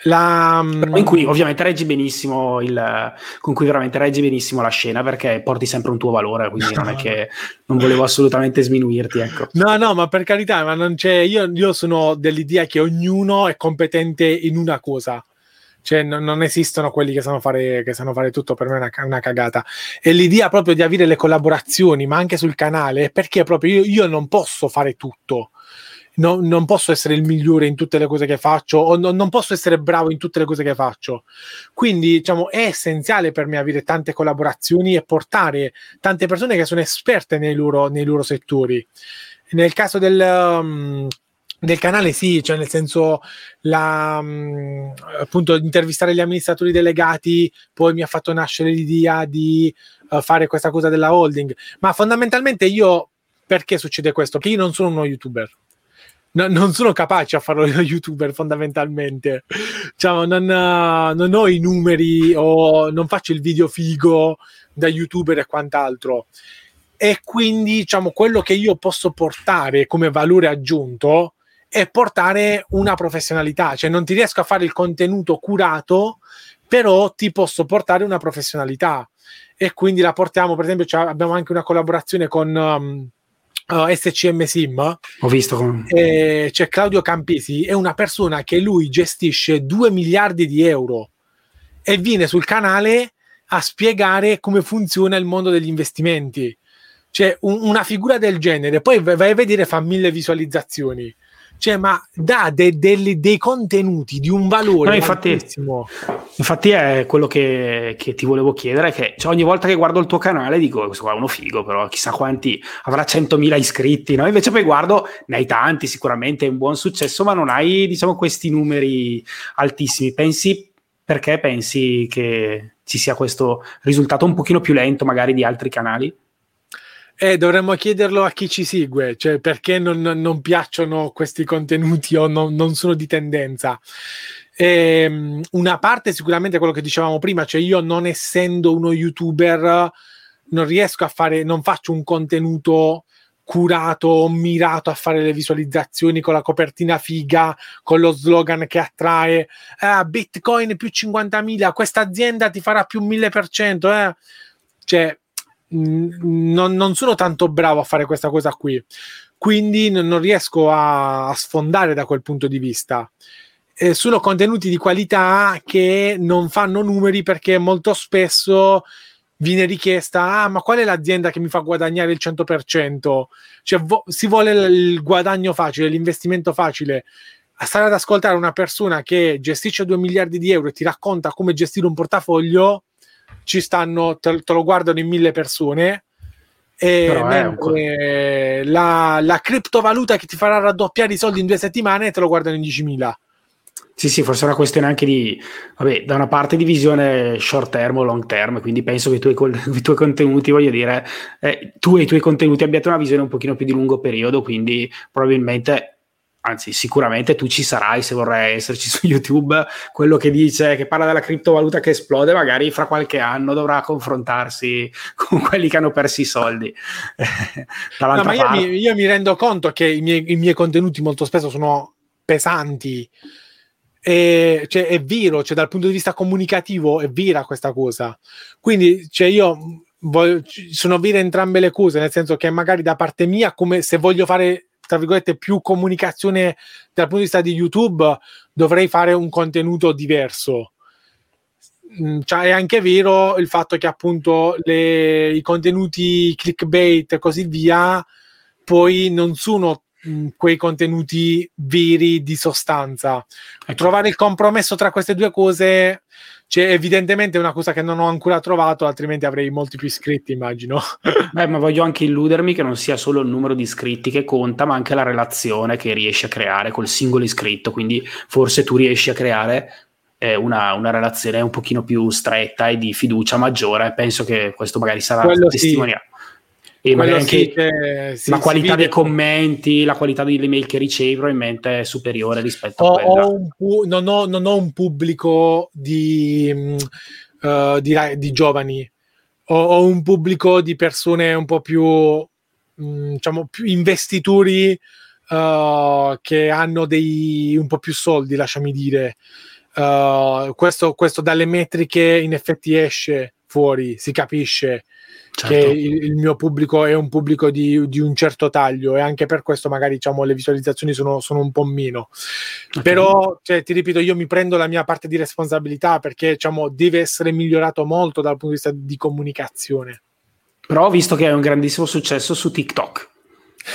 La, in cui ovviamente reggi benissimo il, con cui veramente reggi benissimo la scena perché porti sempre un tuo valore, quindi non è che non volevo assolutamente sminuirti. Ecco. No, no, ma per carità, ma non c'è, io, io sono dell'idea che ognuno è competente in una cosa. Cioè, non, non esistono quelli che sanno, fare, che sanno fare tutto, per me è una, una, cagata. E l'idea proprio di avere le collaborazioni, ma anche sul canale, perché proprio io, io non posso fare tutto no, non posso essere il migliore in tutte le cose che faccio o no, non posso essere bravo in tutte le cose che faccio. Quindi, diciamo, è essenziale per me avere tante collaborazioni e portare tante persone che sono esperte nei loro, nei loro settori. Nel caso del... Um, del canale sì, cioè nel senso la, um, appunto intervistare gli amministratori delegati poi mi ha fatto nascere l'idea di uh, fare questa cosa della holding, ma fondamentalmente io perché succede questo? Che io non sono uno youtuber no, non sono capace a farlo io youtuber fondamentalmente. Diciamo, non, uh, non, ho i numeri o non faccio il video figo da youtuber e quant'altro. E quindi, diciamo, quello che io posso portare come valore aggiunto è portare una professionalità. Cioè, non ti riesco a fare il contenuto curato, però ti posso portare una professionalità. E quindi la portiamo, per esempio, cioè, abbiamo anche una collaborazione con... Um, uh, SCM Sim, ho visto come... eh, c'è Claudio Campesi, è una persona che lui gestisce 2 miliardi di euro e viene sul canale a spiegare come funziona il mondo degli investimenti. Cioè, un, una figura del genere, poi vai a vedere, fa mille visualizzazioni cioè, ma dà de, de, dei contenuti di un valore no, infatti, infatti è quello che, che, ti volevo chiedere che cioè, ogni volta che guardo il tuo canale dico questo qua è uno figo però chissà quanti avrà 100.000 iscritti no? invece poi guardo ne hai tanti sicuramente è un buon successo ma non hai diciamo questi numeri altissimi pensi perché pensi che ci sia questo risultato un pochino più lento magari di altri canali? Eh, dovremmo chiederlo a chi ci segue, cioè perché non, non piacciono questi contenuti o non, non sono di tendenza. Eh, una parte sicuramente quello che dicevamo prima, cioè io non essendo uno youtuber non riesco a fare, non faccio un contenuto curato, mirato a fare le visualizzazioni con la copertina figa, con lo slogan che attrae, eh, Bitcoin più 50.000, questa azienda ti farà più 1000%, eh. cioè non, non, sono tanto bravo a fare questa cosa qui, quindi non, riesco a, a, sfondare da quel punto di vista. Eh, sono contenuti di qualità che non fanno numeri perché molto spesso viene richiesta: ah, ma qual è l'azienda che mi fa guadagnare il 100%? Cioè, vo- si vuole il guadagno facile, l'investimento facile. Stare ad ascoltare una persona che gestisce 2 miliardi di euro e ti racconta come gestire un portafoglio ci stanno, te, te lo guardano in mille persone. E mentre la, la criptovaluta che ti farà raddoppiare i soldi in due settimane te lo guardano in 10.000. Sì, sì, forse è una questione anche di, vabbè, da una parte di visione short term o long term, quindi penso che i tuoi, i tuoi contenuti, voglio dire, eh, tu e i tuoi contenuti abbiate una visione un pochino più di lungo periodo, quindi probabilmente anzi sicuramente tu ci sarai se vorrai esserci su YouTube, quello che dice, che parla della criptovaluta che esplode, magari fra qualche anno dovrà confrontarsi con quelli che hanno perso i soldi. no, ma io mi, io mi, rendo conto che i miei, i miei, contenuti molto spesso sono pesanti. E, cioè, è vero, cioè, dal punto di vista comunicativo è vera questa cosa. Quindi, cioè, io voglio, sono vere entrambe le cose, nel senso che magari da parte mia, come se voglio fare tra virgolette, più comunicazione dal punto di vista di YouTube, dovrei fare un contenuto diverso. Mm, cioè, è anche vero il fatto che appunto le, i contenuti clickbait e così via poi non sono mh, quei contenuti veri di sostanza. Ecco. Trovare il compromesso tra queste due cose c'è evidentemente una cosa che non ho ancora trovato, altrimenti avrei molti più iscritti, immagino. Beh, ma voglio anche illudermi che non sia solo il numero di iscritti che conta, ma anche la relazione che riesci a creare col singolo iscritto. Quindi forse tu riesci a creare eh, una, una relazione un pochino più stretta e di fiducia maggiore. Penso che questo magari sarà Quello sì. E Quello magari sì, anche che si- la qualità dei commenti, la qualità delle mail che ricevi probabilmente è superiore rispetto ho, a quella. ho un pu- non, ho, non ho un pubblico di, eh, di, di giovani, ho, un pubblico di persone un po' più, mh, diciamo, più investitori eh, che hanno dei un po' più soldi, lasciami dire. Eh, questo, questo dalle metriche in effetti esce fuori, si capisce Certo. che il, mio pubblico è un pubblico di, di un certo taglio e anche per questo magari diciamo, le visualizzazioni sono, sono un po' meno. Ok. Però cioè, ti ripeto, io mi prendo la mia parte di responsabilità perché diciamo, deve essere migliorato molto dal punto di vista di comunicazione. Però ho visto che hai un grandissimo successo su TikTok.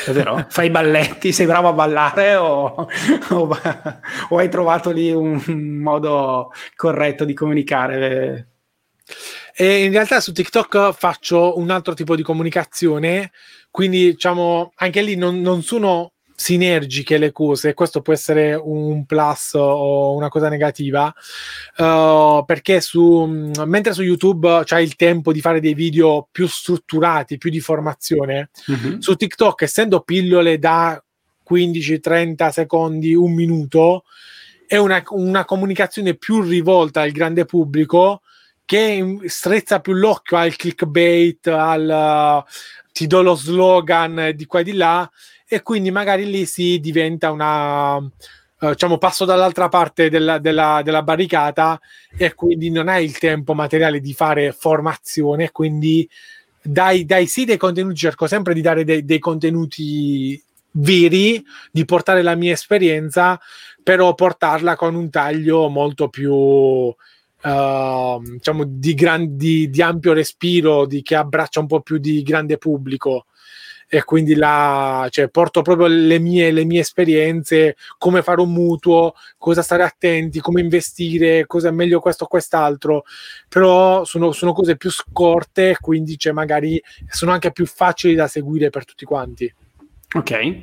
È vero? Fai balletti, sei bravo a ballare o, o- o hai trovato lì un modo corretto di comunicare? E in realtà su TikTok faccio un altro tipo di comunicazione, quindi diciamo anche lì non, non sono sinergiche le cose, questo può essere un plus o una cosa negativa, uh, perché su, mentre su YouTube c'hai il tempo di fare dei video più strutturati, più di formazione, Mhm. su TikTok, essendo pillole da 15-30 secondi, un minuto, è una, una comunicazione più rivolta al grande pubblico che strezza più l'occhio al clickbait, al uh, ti do lo slogan di qua e di là, e quindi magari lì si diventa una. eh, diciamo, passo dall'altra parte della, della- della barricata e quindi non hai il tempo materiale di fare formazione, quindi dai, dai sì dei contenuti, cerco sempre di dare dei, dei contenuti veri, di portare la mia esperienza, però portarla con un taglio molto più ehm, diciamo di, gran- di- di ampio respiro, di, che abbraccia un po' più di grande pubblico. E quindi la, cioè, porto proprio le mie, le mie esperienze, come fare un mutuo, cosa stare attenti, come investire, cosa è meglio questo o quest'altro. Però sono, sono cose più scorte, quindi cioè, magari sono anche più facili da seguire per tutti quanti. Ok.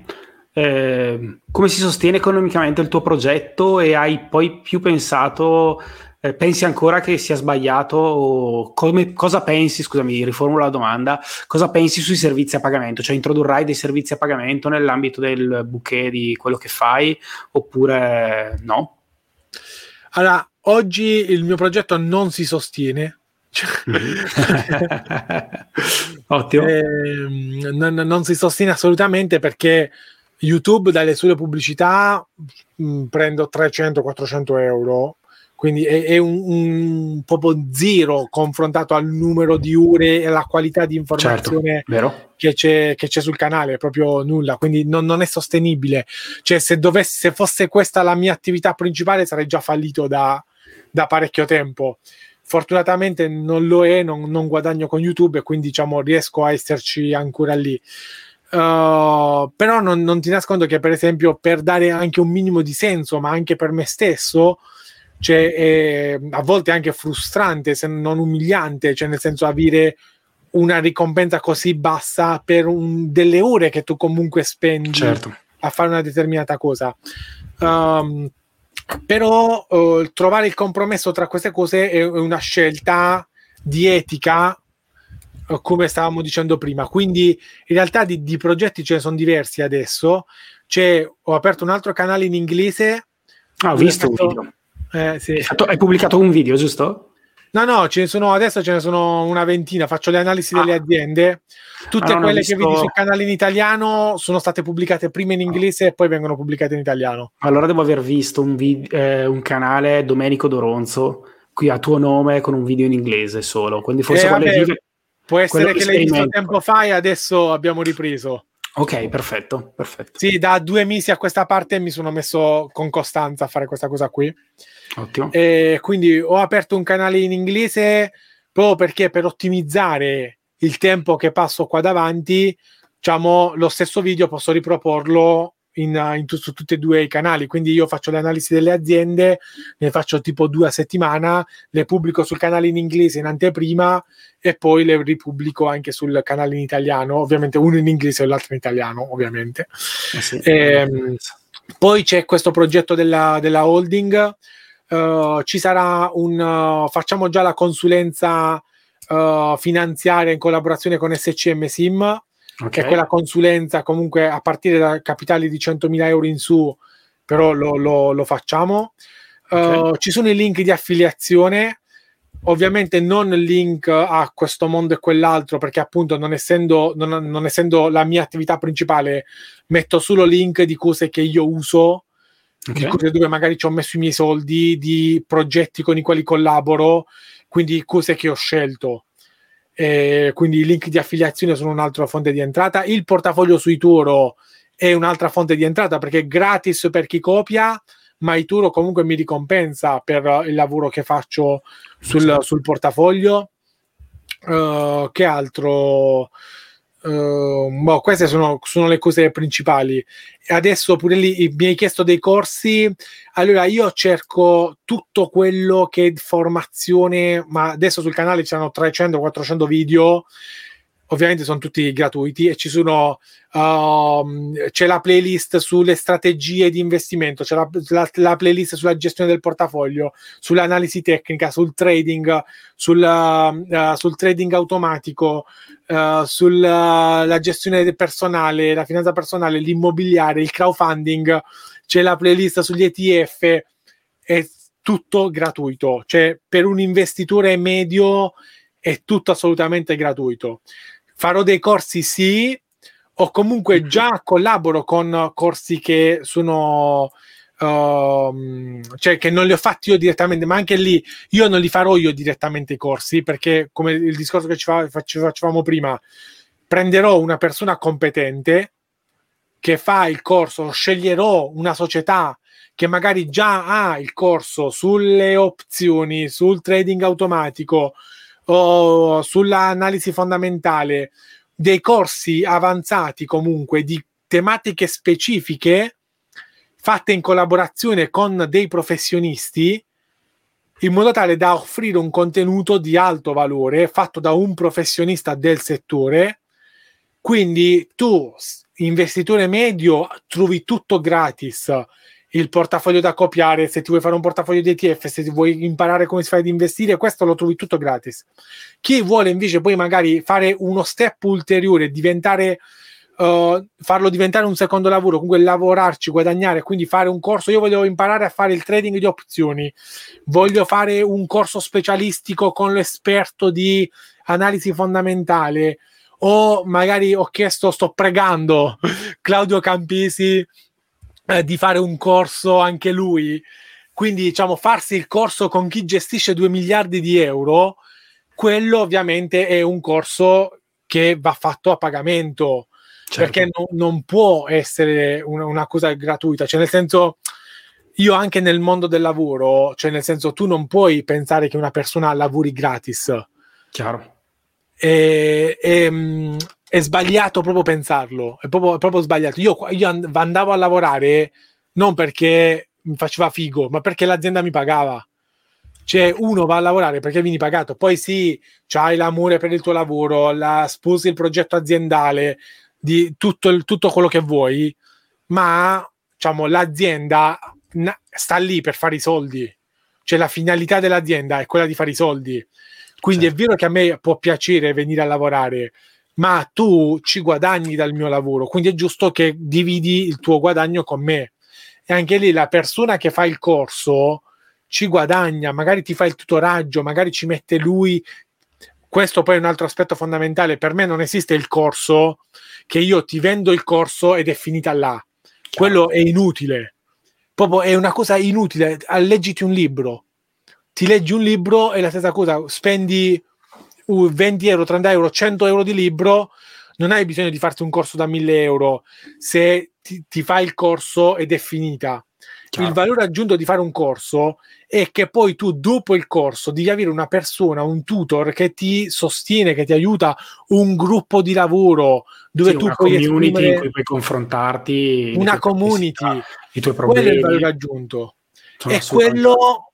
Eh, come si sostiene economicamente il tuo progetto e hai poi più pensato, eh, pensi ancora che sia sbagliato come- cosa pensi, scusami, riformulo la domanda, cosa pensi sui servizi a pagamento? Cioè introdurrai dei servizi a pagamento nell'ambito del bouquet di quello che fai oppure no? Allora, oggi il mio progetto non si sostiene. Ottimo. Ehm, non, non si sostiene assolutamente perché YouTube dalle sue pubblicità mh, prendo 300-400 euro quindi è, è un, un proprio zero confrontato al numero di ore e alla qualità di informazione Vero? che, c'è, che c'è sul canale, è proprio nulla, quindi non, non è sostenibile. Cioè, se, dovesse, se fosse questa la mia attività principale, sarei già fallito da, da parecchio tempo. Fortunatamente non lo è, non, non guadagno con YouTube e quindi diciamo riesco a esserci ancora lì. Uh, però non, non ti nascondo che, per esempio, per dare anche un minimo di senso, ma anche per me stesso, cioè, è a volte anche frustrante, se non umiliante, cioè nel senso avere una ricompensa così bassa per un- delle ore che tu comunque spendi Certo. a fare una determinata cosa. Um, però uh, trovare il compromesso tra queste cose è una scelta di etica, uh, come stavamo dicendo prima. Quindi in realtà di, di progetti ce ne sono diversi adesso. C'è, ho aperto un altro canale in inglese. Ah, ho visto un fatto- video. Eh, sì. Hai pubblicato un video, giusto? No, no, ce ne sono adesso ce ne sono una ventina. Faccio le analisi delle Ah. aziende. Tutte Ah, quelle che visto- vedi sul canale in italiano sono state pubblicate prima in inglese e poi vengono pubblicate in italiano. Allora devo aver visto un, vid- eh, un canale Domenico Doronzo qui a tuo nome con un video in inglese solo. Quindi forse Eh, vabbè, vive- Può essere che l'hai visto tempo fa e adesso abbiamo ripreso. Ok, perfetto, perfetto. Sì, da due mesi a questa parte mi sono messo con costanza a fare questa cosa qui. Ottimo. E quindi ho aperto un canale in inglese proprio perché per ottimizzare il tempo che passo qua davanti diciamo, lo stesso video posso riproporlo in, in su tutti e due i canali. Quindi io faccio le analisi delle aziende, ne faccio tipo due a settimana, le pubblico sul canale in inglese in anteprima e poi le ripubblico anche sul canale in italiano, ovviamente uno in inglese e l'altro in italiano, ovviamente. Eh sì. ehm, poi c'è questo progetto della, della holding. Uh, ci sarà un uh, facciamo già la consulenza uh, finanziaria in collaborazione con SCM Sim okay. che è quella consulenza comunque a partire da capitali di 100.000 euro in su, però lo, lo, lo facciamo. Okay. Uh, ci sono i link di affiliazione, ovviamente non link a questo mondo e quell'altro, perché appunto non essendo, non, non essendo la mia attività principale, metto solo link di cose che io uso. Okay. Di cose dove magari ci ho messo i miei soldi, di progetti con i quali collaboro, quindi cose che ho scelto eh, quindi i link di affiliazione sono un'altra fonte di entrata. Il portafoglio su Ituro è un'altra fonte di entrata perché è gratis per chi copia, ma Ituro comunque mi ricompensa per il lavoro che faccio sul, sul portafoglio. Uh, che altro? Uh, boh, queste sono, sono, le cose principali. Adesso pure lì mi hai chiesto dei corsi. Allora, io cerco tutto quello che è formazione, ma adesso sul canale ci sono 300-400 video ovviamente sono tutti gratuiti e ci sono uh, c'è la playlist sulle strategie di investimento c'è la, la, la, playlist sulla gestione del portafoglio sull'analisi tecnica sul trading sul, uh, sul trading automatico uh, sulla gestione personale la finanza personale l'immobiliare il crowdfunding c'è la playlist sugli ETF è tutto gratuito. Cioè per un investitore medio è tutto assolutamente gratuito farò dei corsi sì, o comunque mm-hmm. già collaboro con corsi che sono Uh, cioè che non li ho fatti io direttamente, ma anche lì io non li farò io direttamente i corsi perché, come il discorso che ci facevamo prima, prenderò una persona competente che fa il corso, sceglierò una società che magari già ha il corso sulle opzioni, sul trading automatico, o sull'analisi fondamentale, dei corsi avanzati comunque di tematiche specifiche fatte in collaborazione con dei professionisti in modo tale da offrire un contenuto di alto valore fatto da un professionista del settore. Quindi tu, investitore medio, trovi tutto gratis il portafoglio da copiare, se ti vuoi fare un portafoglio di ETF, se ti vuoi imparare come si fa ad investire, questo lo trovi tutto gratis. Chi vuole invece poi magari fare uno step ulteriore, diventare uh, farlo diventare un secondo lavoro, comunque lavorarci, guadagnare, quindi fare un corso, io voglio imparare a fare il trading di opzioni, voglio fare un corso specialistico con l'esperto di analisi fondamentale o magari ho chiesto, sto pregando Claudio Campisi eh, di fare un corso anche lui. Quindi, diciamo, farsi il corso con chi gestisce 2 miliardi di euro, quello ovviamente è un corso che va fatto a pagamento. Certo. Perché no, non può essere una, una cosa gratuita, cioè nel senso, io anche nel mondo del lavoro, cioè nel senso tu non puoi pensare che una persona lavori gratis. Chiaro. E, e, mm, è sbagliato proprio pensarlo, è proprio, è proprio sbagliato. Io, io, andavo a lavorare non perché mi faceva figo, ma perché l'azienda mi pagava. Cioè, uno va a lavorare perché vieni pagato, poi sì, c'hai l'amore per il tuo lavoro, la, sposi il progetto aziendale, di tutto, il, tutto quello che vuoi, ma diciamo, l'azienda sta lì per fare i soldi. Cioè, la finalità dell'azienda è quella di fare i soldi. Quindi certo. è vero che a me può piacere venire a lavorare, ma tu ci guadagni dal mio lavoro, quindi è giusto che dividi il tuo guadagno con me. E anche lì la persona che fa il corso ci guadagna, magari ti fa il tutoraggio, magari ci mette lui. Questo poi è un altro aspetto fondamentale. Per me non esiste il corso che io ti vendo il corso ed è finita là. Quello è inutile. Proprio è una cosa inutile. Leggiti un libro. Ti leggi un libro e la stessa cosa, spendi 20 euro, 30 euro, 100 euro di libro, non hai bisogno di farti un corso da 1000 euro se ti, ti fai il corso ed è finita. Chiaro. Il valore aggiunto di fare un corso è che poi tu dopo il corso devi avere una persona, un tutor che ti sostiene, che ti aiuta, un gruppo di lavoro dove sì, tu una puoi community in cui puoi confrontarti, una community, i tuoi problemi. Quello è il valore aggiunto. Sono e quello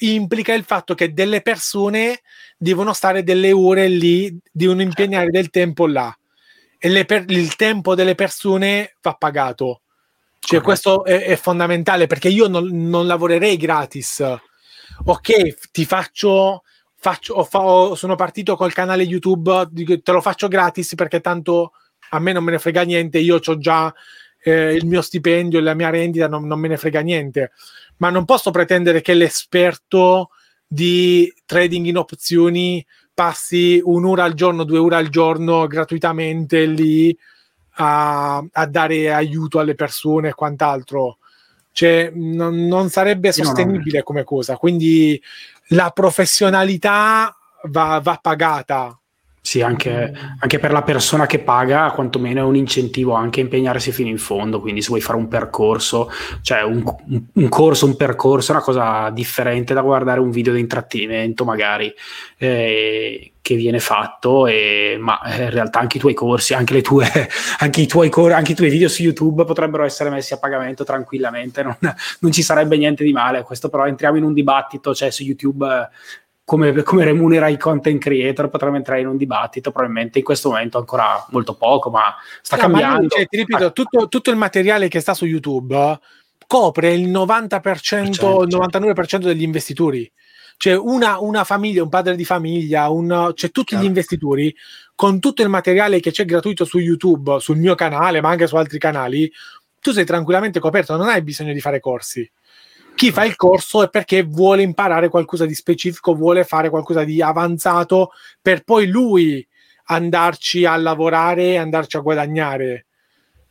implica il fatto che delle persone devono stare delle ore lì, devono impegnare del tempo là e per, il tempo delle persone va pagato. Cioè, Corretto. questo è, è, fondamentale perché io non, non, lavorerei gratis. Ok, ti faccio. faccio ho, sono partito col canale YouTube, te lo faccio gratis perché tanto a me non me ne frega niente. Io ho già eh, il mio stipendio e la mia rendita, non, non me ne frega niente. Ma non posso pretendere che l'esperto di trading in opzioni passi un'ora al giorno, due ore al giorno gratuitamente lì a, a dare aiuto alle persone e quant'altro. Cioè, non, non sarebbe sostenibile come cosa. Quindi la professionalità va, va pagata sì, anche, anche, per la persona che paga, quantomeno è un incentivo anche a impegnarsi fino in fondo. Quindi, se vuoi fare un percorso, cioè un, un corso, un percorso è una cosa differente da guardare un video di intrattenimento, magari eh, che viene fatto, e, ma in realtà anche i tuoi corsi, anche, le tue, anche, i tuoi cor- anche i tuoi video su YouTube potrebbero essere messi a pagamento tranquillamente, non, non ci sarebbe niente di male. Questo, però, entriamo in un dibattito, cioè su YouTube come, come remunera i content creator, potremmo entrare in un dibattito, probabilmente in questo momento ancora molto poco, ma sta no, cambiando. Ma cioè, ti ripeto, tutto, tutto, il materiale che sta su YouTube copre il 90%, il 99% degli investitori. Cioè una, una, famiglia, un padre di famiglia, un, cioè tutti gli investitori con tutto il materiale che c'è gratuito su YouTube, sul mio canale, ma anche su altri canali, tu sei tranquillamente coperto, non hai bisogno di fare corsi. Chi fa il corso è perché vuole imparare qualcosa di specifico, vuole fare qualcosa di avanzato per poi lui andarci a lavorare e andarci a guadagnare.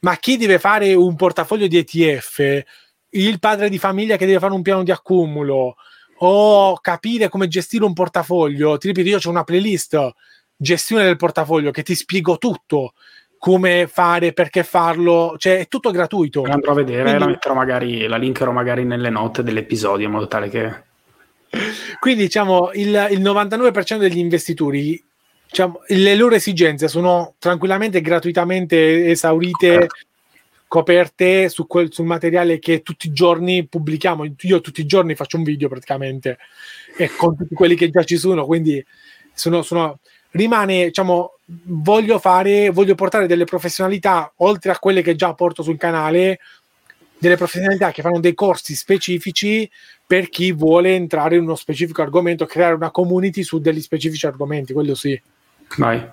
Ma chi deve fare un portafoglio di ETF, il padre di famiglia che deve fare un piano di accumulo? O capire come gestire un portafoglio, ti ripeto, io ho una playlist gestione del portafoglio che ti spiego tutto come fare, perché farlo, cioè è tutto gratuito. La andrò a vedere, Quindi... la metterò magari, la linkerò magari nelle note dell'episodio in modo tale che... Quindi diciamo il, il 99% degli investitori, diciamo, le loro esigenze sono tranquillamente gratuitamente esaurite, okay. coperte su quel, sul materiale che tutti i giorni pubblichiamo. Io tutti i giorni faccio un video praticamente e con tutti quelli che già ci sono, quindi sono, sono rimane, diciamo, voglio fare, voglio portare delle professionalità oltre a quelle che già porto sul canale, delle professionalità che fanno dei corsi specifici per chi vuole entrare in uno specifico argomento, creare una community su degli specifici argomenti, quello sì. Vai.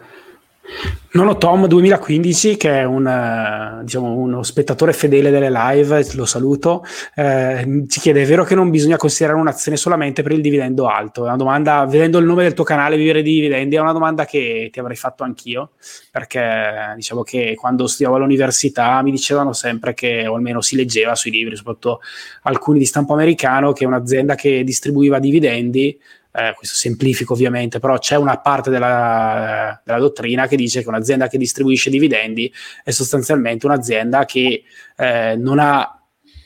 Non ho Tom 2015 che è un, uh, diciamo, uno spettatore fedele delle live, lo saluto, eh, ci chiede, è vero che non bisogna considerare un'azione solamente per il dividendo alto? È una domanda, vedendo il nome del tuo canale, vivere di dividendi, è una domanda che ti avrei fatto anch'io, perché diciamo che quando studiavo all'università mi dicevano sempre che, o almeno si leggeva sui libri, soprattutto alcuni di stampo americano, che un'azienda che distribuiva dividendi eh, questo semplifico ovviamente, però c'è una parte della, della, dottrina che dice che un'azienda che distribuisce dividendi è sostanzialmente un'azienda che eh, non ha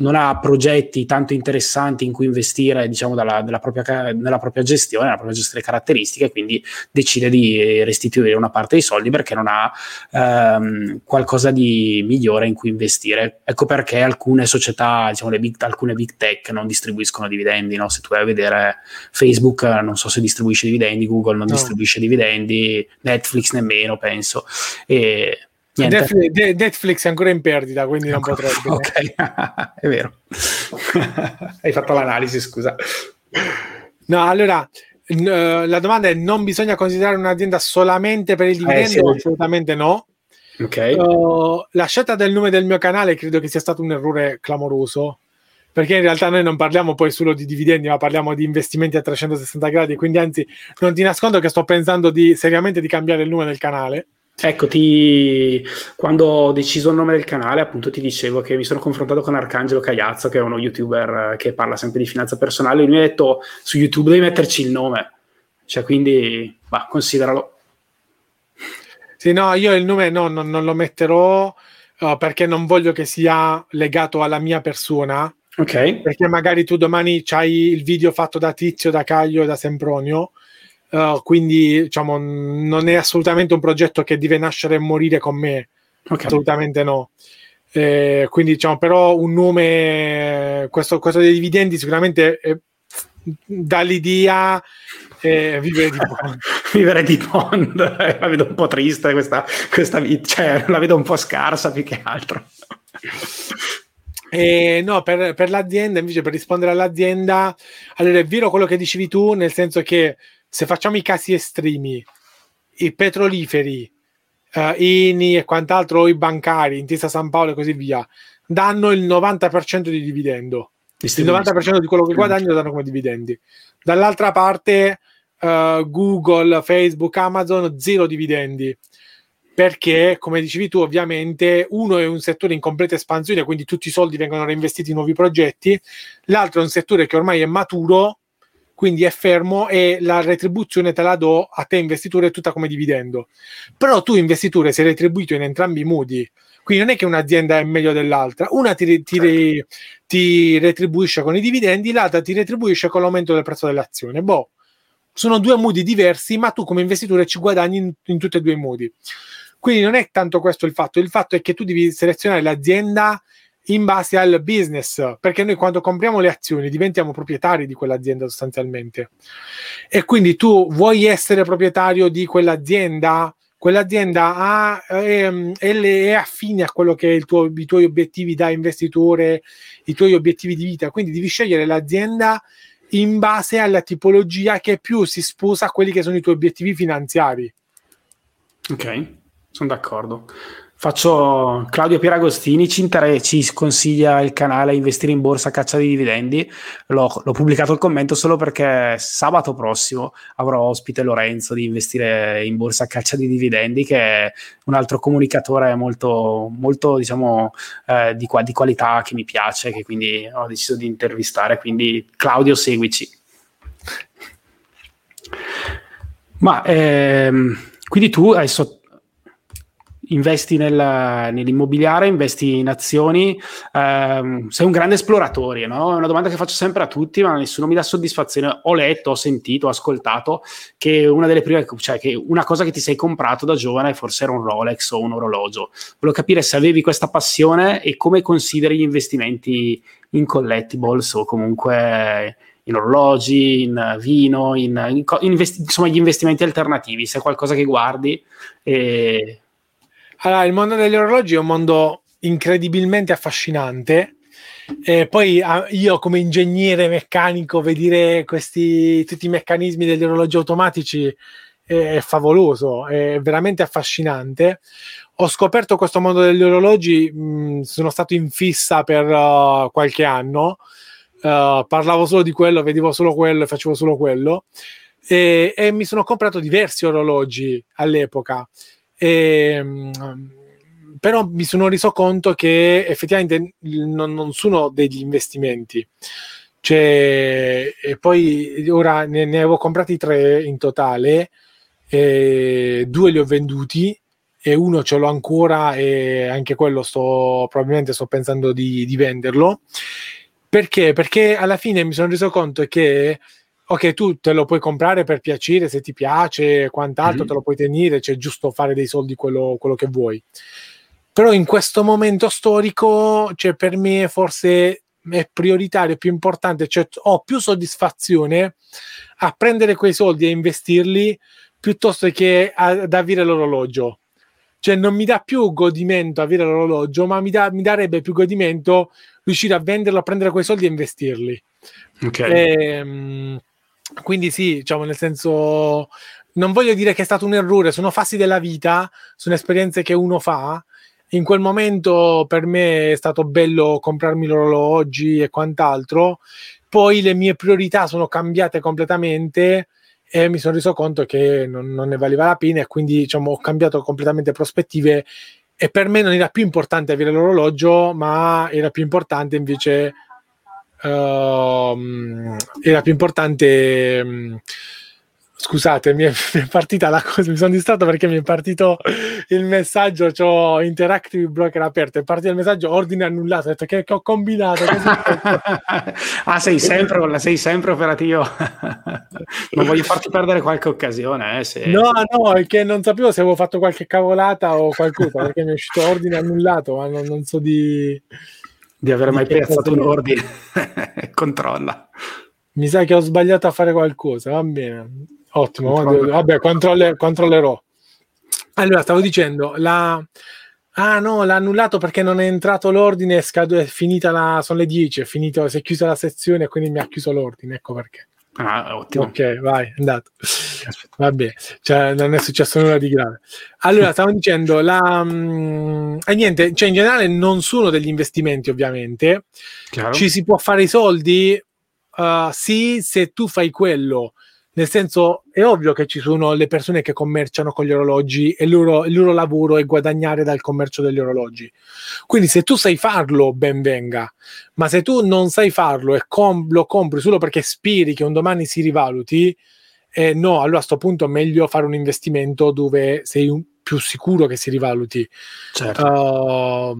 non ha progetti tanto interessanti in cui investire diciamo dalla, propria, nella propria gestione, nella propria gestione caratteristiche, quindi decide di restituire una parte dei soldi perché non ha ehm, qualcosa di migliore in cui investire. Ecco perché alcune società, diciamo le big, alcune big tech non distribuiscono dividendi, no? se tu vai a vedere Facebook non so se distribuisce dividendi, Google non no. distribuisce dividendi, Netflix nemmeno penso. E, Netflix, Netflix, è ancora in perdita, quindi non ecco, potrebbe. Ok, è vero. Hai fatto l'analisi, scusa. No, allora, n- la domanda è: non bisogna considerare un'azienda solamente per il dividendo? Eh, sì. Assolutamente no. Okay. Uh, la scelta del nome del mio canale credo che sia stato un errore clamoroso perché in realtà noi non parliamo poi solo di dividendi, ma parliamo di investimenti a 360 gradi. Quindi, anzi, non ti nascondo che sto pensando di, seriamente di cambiare il nome del canale. Ecco, ti... quando ho deciso il nome del canale, appunto ti dicevo che mi sono confrontato con Arcangelo Cagliazzo, che è uno youtuber che parla sempre di finanza personale, e lui mi ha detto su YouTube devi metterci il nome, cioè quindi, va, consideralo. Sì, no, io il nome no, non, non lo metterò uh, perché non voglio che sia legato alla mia persona, Ok. Perché magari tu domani c'hai il video fatto da Tizio, da Caglio e da Sempronio. Uh, quindi diciamo non è assolutamente un progetto che deve nascere e morire con me. Okay. assolutamente no. Eh, quindi diciamo però un nome questo, questo dei dividendi sicuramente eh, dà l'idea eh, vivere di Bond vivere di Bond la vedo un po' triste questa, questa vita cioè la vedo un po' scarsa più che altro. Eh, no, per, per, l'azienda, invece, per rispondere all'azienda, allora è vero quello che dicevi tu, nel senso che se facciamo i casi estremi, i petroliferi, uh, INI e quant'altro, o i bancari, Intesa San Paolo e così via, danno il 90% di dividendo. Il 90% di quello che guadagnano danno come dividendi. Dall'altra parte, uh, Google, Facebook, Amazon, zero dividendi perché, come dicevi tu, ovviamente uno è un settore in completa espansione, quindi tutti i soldi vengono reinvestiti in nuovi progetti, l'altro è un settore che ormai è maturo, quindi è fermo e la retribuzione te la do a te investitore tutta come dividendo. Però tu investitore sei retribuito in entrambi i modi, quindi non è che un'azienda è meglio dell'altra, una ti, ti, certo. ti retribuisce con i dividendi, l'altra ti retribuisce con l'aumento del prezzo dell'azione. Boh, sono due modi diversi, ma tu come investitore ci guadagni in, in tutti e due i modi. Quindi non è tanto questo il fatto, il fatto è che tu devi selezionare l'azienda in base al business, perché noi quando compriamo le azioni diventiamo proprietari di quell'azienda sostanzialmente. E quindi tu vuoi essere proprietario di quell'azienda, quell'azienda ha, è, è, affine a quello che è tuo, i tuoi obiettivi da investitore, i tuoi obiettivi di vita, quindi devi scegliere l'azienda in base alla tipologia che più si sposa a quelli che sono i tuoi obiettivi finanziari. Ok sono d'accordo. Faccio Claudio Pieragostini, ci, inter- ci consiglia il canale Investire in borsa caccia di dividendi. L'ho, l'ho, pubblicato il commento solo perché sabato prossimo avrò ospite Lorenzo di Investire in borsa caccia di dividendi, che è un altro comunicatore molto, molto diciamo, eh, di, di, qualità che mi piace, che quindi ho deciso di intervistare. Quindi Claudio, seguici. Ma ehm, quindi tu hai sotto investi nel, nell'immobiliare, investi in azioni, ehm, sei un grande esploratore, no? È una domanda che faccio sempre a tutti, ma nessuno mi dà soddisfazione. Ho letto, ho sentito, ho ascoltato che una delle prime, cioè che una cosa che ti sei comprato da giovane forse era un Rolex o un orologio. Volevo capire se avevi questa passione e come consideri gli investimenti in collectibles o comunque in orologi, in vino, in, in, in insomma gli investimenti alternativi, se è qualcosa che guardi e allora, il mondo degli orologi è un mondo incredibilmente affascinante. E poi io come ingegnere meccanico vedere questi tutti i meccanismi degli orologi automatici è favoloso, è veramente affascinante. Ho scoperto questo mondo degli orologi, mh, sono stato in fissa per uh, qualche anno, uh, parlavo solo di quello, vedevo solo quello e facevo solo quello e, e mi sono comprato diversi orologi all'epoca. E, ehm, però mi sono reso conto che effettivamente non, non sono degli investimenti. Cioè, e poi ora ne, ne, avevo comprati tre in totale, due li ho venduti e uno ce l'ho ancora e anche quello sto probabilmente sto pensando di, di venderlo. Perché? Perché alla fine mi sono reso conto che ok, tu te lo puoi comprare per piacere, se ti piace, quant'altro mm-hmm. te lo puoi tenere, c'è giusto fare dei soldi quello, quello che vuoi. Però in questo momento storico, cioè per me forse è prioritario, è più importante, cioè ho più soddisfazione a prendere quei soldi e investirli piuttosto che ad avere l'orologio. Cioè non mi dà più godimento avere l'orologio, ma mi, da, mi darebbe più godimento riuscire a venderlo, a prendere quei soldi e investirli. Ok. E, ehm, quindi sì, diciamo nel senso, non voglio dire che è stato un errore, sono fasi della vita, sono esperienze che uno fa. In quel momento per me è stato bello comprarmi l'orologi e quant'altro, poi le mie priorità sono cambiate completamente e mi sono reso conto che non, non ne valeva la pena e quindi diciamo, ho cambiato completamente prospettive e per me non era più importante avere l'orologio, ma era più importante invece uh, era più importante um, Scusate, mi è, mi è, partita la cosa, mi sono distratto perché mi è partito il messaggio, ho Interactive Broker aperto, è partito il messaggio ordine annullato, ho detto che, che ho combinato. ah, sei sempre, sei sempre operativo. non voglio farti perdere qualche occasione. Eh, se... No, no, è che non sapevo se avevo fatto qualche cavolata o qualcosa, perché mi è uscito ordine annullato, ma non, non so di... Di aver mai piazzato un ordine. Controlla. Mi sa che ho sbagliato a fare qualcosa, va bene. Ottimo, vabbè, controlle, controllerò. Allora, stavo dicendo, la... Ah no, l'ha annullato perché non è entrato l'ordine, è, scadu- è finita la... sono le 10, è finito, si è chiusa la sezione e quindi mi ha chiuso l'ordine, ecco perché. Ah, ottimo. Ok, vai, è andato. Vabbè, cioè, non è successo nulla di grave. Allora, stavo dicendo, la... Mm, e niente, cioè in generale non sono degli investimenti ovviamente, Chiaro. ci si può fare i soldi, uh, sì, se tu fai quello nel senso, è ovvio che ci sono le persone che commerciano con gli orologi e il loro, il loro lavoro è guadagnare dal commercio degli orologi. Quindi se tu sai farlo, ben venga. Ma se tu non sai farlo e com- lo compri solo perché speri che un domani si rivaluti, eh, no, allora a questo punto è meglio fare un investimento dove sei un, più sicuro che si rivaluti. Certo. Uh,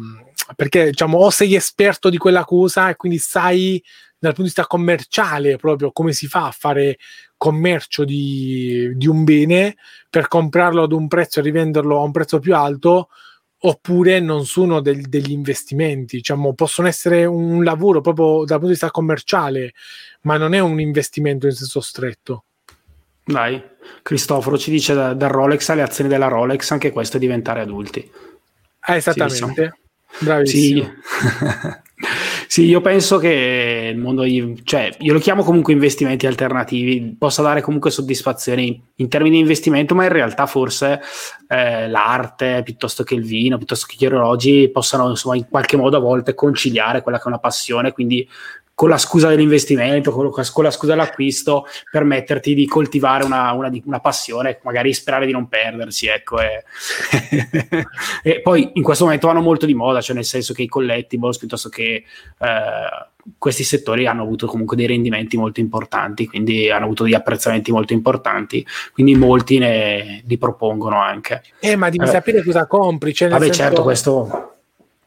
perché diciamo, o sei esperto di quella cosa e quindi sai dal punto di vista commerciale proprio come si fa a fare commercio di, di un bene per comprarlo ad un prezzo e rivenderlo a un prezzo più alto oppure non sono del, degli investimenti, diciamo, possono essere un lavoro proprio dal punto di vista commerciale, ma non è un investimento in senso stretto. Dai, Cristoforo ci dice da, dal Rolex alle azioni della Rolex, anche questo è diventare adulti. Eh, esattamente. Sì, Bravissimo. Sì. Sì, io penso che il mondo, cioè io lo chiamo comunque investimenti alternativi, possa dare comunque soddisfazioni in termini di investimento, ma in realtà forse eh, l'arte piuttosto che il vino, piuttosto che gli orologi possano insomma in qualche modo a volte conciliare quella che è una passione, quindi con la scusa dell'investimento, con, con la scusa dell'acquisto, permetterti di coltivare una, una, una passione, magari sperare di non perdersi. Ecco, e, e, poi in questo momento vanno molto di moda, cioè nel senso che i collectibles piuttosto che eh, questi settori hanno avuto comunque dei rendimenti molto importanti, quindi hanno avuto degli apprezzamenti molto importanti, quindi molti ne li propongono anche. Eh, ma devi eh, sapere cosa compri. Cioè vabbè, senso... certo, questo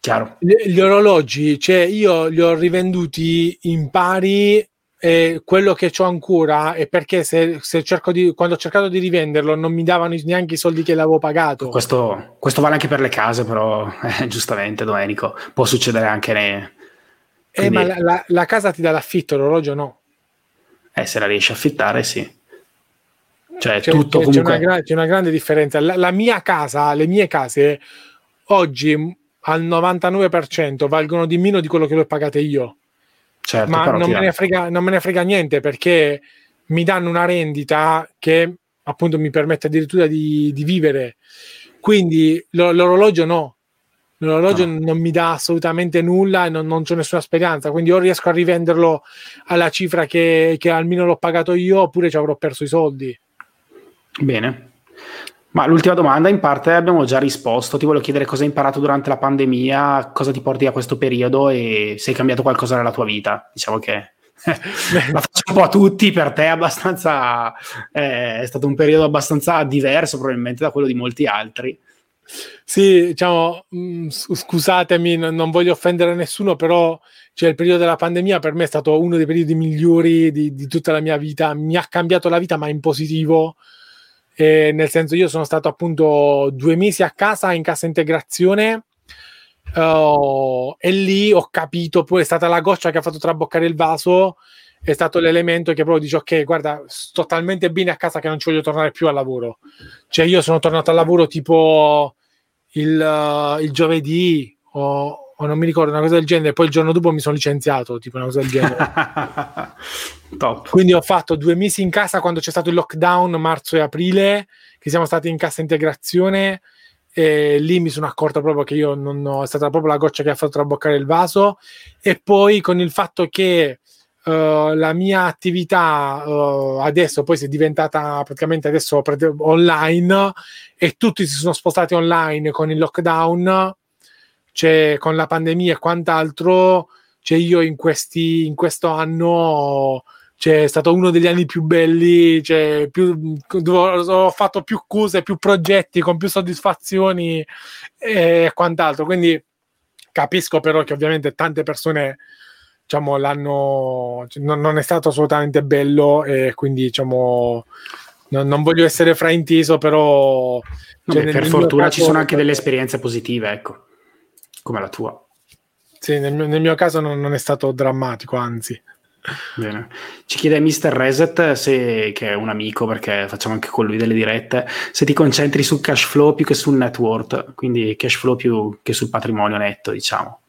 Chiaro. Gli, gli orologi, cioè io li ho rivenduti in pari e quello che ho ancora è perché se, se cerco di, quando ho cercato di rivenderlo non mi davano neanche i soldi che l'avevo pagato. Questo, questo vale anche per le case, però eh, giustamente Domenico, può succedere anche nei... Eh, ma la, la, la, casa ti dà l'affitto, l'orologio no. Eh, se la riesci a affittare, sì. Cioè, c'è, tutto c'è, comunque... c'è, una, c'è una grande differenza. La, la mia casa, le mie case, oggi al 99% valgono di meno di quello che le ho pagate io. Certo, ma non me, frega, non me, ne frega, niente perché mi danno una rendita che appunto mi permette addirittura di, di vivere. Quindi l'orologio no, l'orologio no. non mi dà assolutamente nulla e non, non c'è nessuna speranza. Quindi o riesco a rivenderlo alla cifra che, che almeno l'ho pagato io oppure ci avrò perso i soldi. Bene. Ma l'ultima domanda in parte abbiamo già risposto. Ti volevo chiedere cosa hai imparato durante la pandemia, cosa ti porti a questo periodo e se hai cambiato qualcosa nella tua vita. Diciamo che la faccio un po' a tutti, per te è abbastanza eh, è stato un periodo abbastanza diverso probabilmente da quello di molti altri. Sì, diciamo, mm, scusatemi, non, non, voglio offendere nessuno, però cioè, il periodo della pandemia per me è stato uno dei periodi migliori di, di tutta la mia vita, mi ha cambiato la vita ma in positivo eh, nel senso io sono stato appunto due mesi a casa in cassa integrazione uh, e lì ho capito, poi è stata la goccia che ha fatto traboccare il vaso, è stato l'elemento che proprio dice ok guarda sto talmente bene a casa che non ci voglio tornare più al lavoro, cioè io sono tornato al lavoro tipo il, uh, il giovedì o o non mi ricordo una cosa del genere, poi il giorno dopo mi sono licenziato, tipo una cosa del genere. Top. Quindi ho fatto due mesi in casa quando c'è stato il lockdown, marzo e aprile, che siamo stati in cassa integrazione e lì mi sono accorto proprio che io non ho, è stata proprio la goccia che ha fatto traboccare il vaso e poi con il fatto che uh, la mia attività uh, adesso poi si è diventata praticamente adesso online e tutti si sono spostati online con il lockdown c'è con la pandemia e quant'altro, cioè io in, questi, in questo anno Cioè, è stato uno degli anni più belli, cioè, più, ho fatto più cose, più progetti, con più soddisfazioni e quant'altro. Quindi capisco però che ovviamente tante persone diciamo, l'hanno, non, non, è stato assolutamente bello e quindi diciamo, non, non voglio essere frainteso, però... Cioè, Vabbè, per fortuna caso, ci sono anche delle esperienze positive, ecco, come la tua. Sì, nel mio, nel mio caso non, non, è stato drammatico, anzi. Bene. Ci chiede Mr. Reset, se, che è un amico perché facciamo anche con lui delle dirette, se ti concentri sul cash flow più che sul network, quindi cash flow più che sul patrimonio netto, diciamo.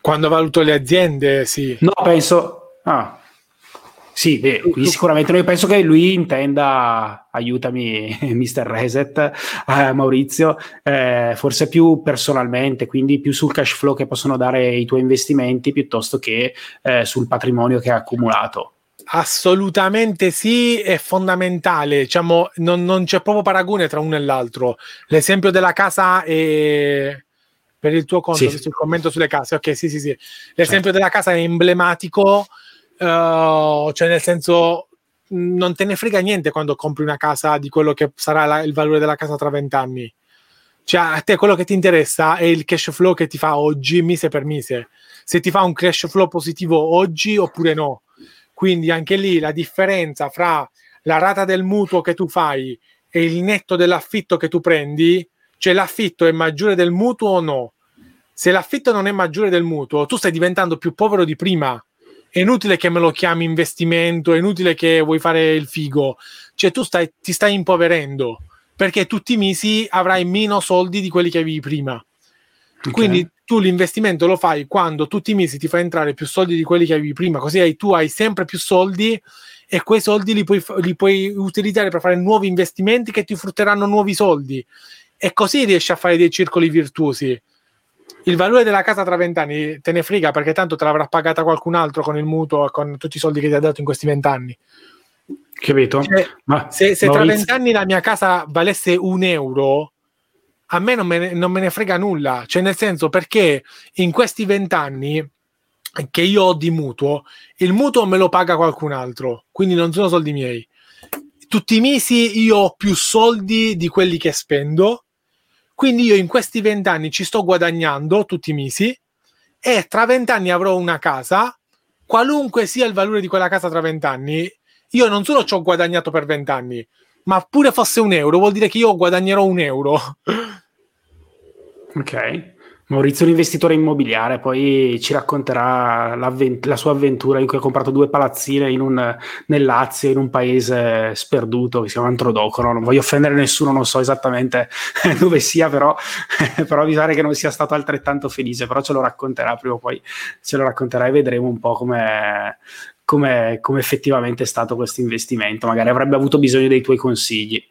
Quando valuto le aziende, sì. No, penso... Ah. Sì, beh, qui sicuramente noi penso che lui intenda, aiutami Mr. Reset, eh, Maurizio, eh, forse più personalmente, quindi più sul cash flow che possono dare i tuoi investimenti piuttosto che eh, sul patrimonio che hai accumulato. Assolutamente sì, è fondamentale, diciamo, non, non c'è proprio paragone tra uno e l'altro. L'esempio della casa è, per il tuo conto, sì. sul commento sulle case. Ok, sì, sì, sì. L'esempio certo. della casa è emblematico, uh, cioè nel senso non te ne frega niente quando compri una casa di quello che sarà la, il valore della casa tra vent'anni. Cioè, a te quello che ti interessa è il cash flow che ti fa oggi, mese per mese. Se ti fa un cash flow positivo oggi oppure no. Quindi anche lì la differenza fra la rata del mutuo che tu fai e il netto dell'affitto che tu prendi cioè l'affitto è maggiore del mutuo o no? Se l'affitto non è maggiore del mutuo, tu stai diventando più povero di prima. È inutile che me lo chiami investimento, è inutile che vuoi fare il figo. Cioè tu stai, ti stai impoverendo perché tutti i mesi avrai meno soldi di quelli che avevi prima. Okay. Quindi tu l'investimento lo fai quando tutti i mesi ti fai entrare più soldi di quelli che avevi prima, così hai, tu hai sempre più soldi e quei soldi li puoi, li puoi utilizzare per fare nuovi investimenti che ti frutteranno nuovi soldi e così riesci a fare dei circoli virtuosi. Il valore della casa tra vent'anni te ne frega perché tanto te l'avrà pagata qualcun altro con il mutuo e con tutti i soldi che ti ha dato in questi vent'anni. Capito? Cioè, Ma, se, se tra vent'anni la mia casa valesse un euro, a me non me, ne, non me ne frega nulla. Cioè, nel senso, perché in questi vent'anni che io ho di mutuo, il mutuo me lo paga qualcun altro, quindi non sono soldi miei. Tutti i mesi io ho più soldi di quelli che spendo quindi io in questi vent'anni ci sto guadagnando tutti i mesi e tra vent'anni avrò una casa, qualunque sia il valore di quella casa tra vent'anni, io non solo ci ho guadagnato per vent'anni, ma pure fosse un euro, vuol dire che io guadagnerò un euro. Ok. Maurizio un investitore immobiliare, poi ci racconterà la sua avventura in cui ha comprato due palazzine un, nel Lazio, in un paese sperduto che si chiama Antrodocono. Non voglio offendere nessuno, non so esattamente dove sia, però, però mi pare che non sia stato altrettanto felice, però ce lo racconterà prima o poi, ce lo racconterà e vedremo un po' come, come, come, effettivamente è stato questo investimento. Magari avrebbe avuto bisogno dei tuoi consigli.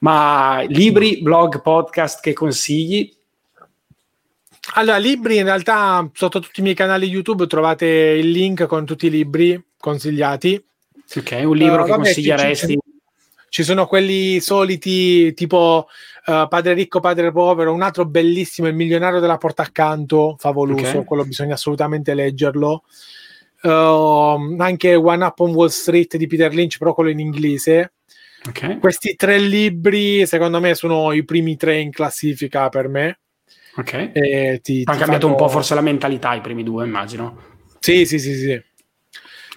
Ma libri, blog, podcast che consigli? Allora, libri in realtà sotto tutti i miei canali YouTube trovate il link con tutti i libri consigliati. Ok, un libro uh, che vabbè, consiglieresti? Ci, ci, sono quelli soliti tipo uh, Padre ricco, padre povero, un altro bellissimo, Il milionario della porta accanto, favoloso, okay. quello bisogna assolutamente leggerlo. Uh, anche One Up on Wall Street di Peter Lynch, però quello in inglese. Okay. Questi tre libri, secondo me, sono i primi tre in classifica per me. Ok. E ti, ha cambiato fanno... un po' forse la mentalità i primi due, immagino. Sì, sì, sì, sì.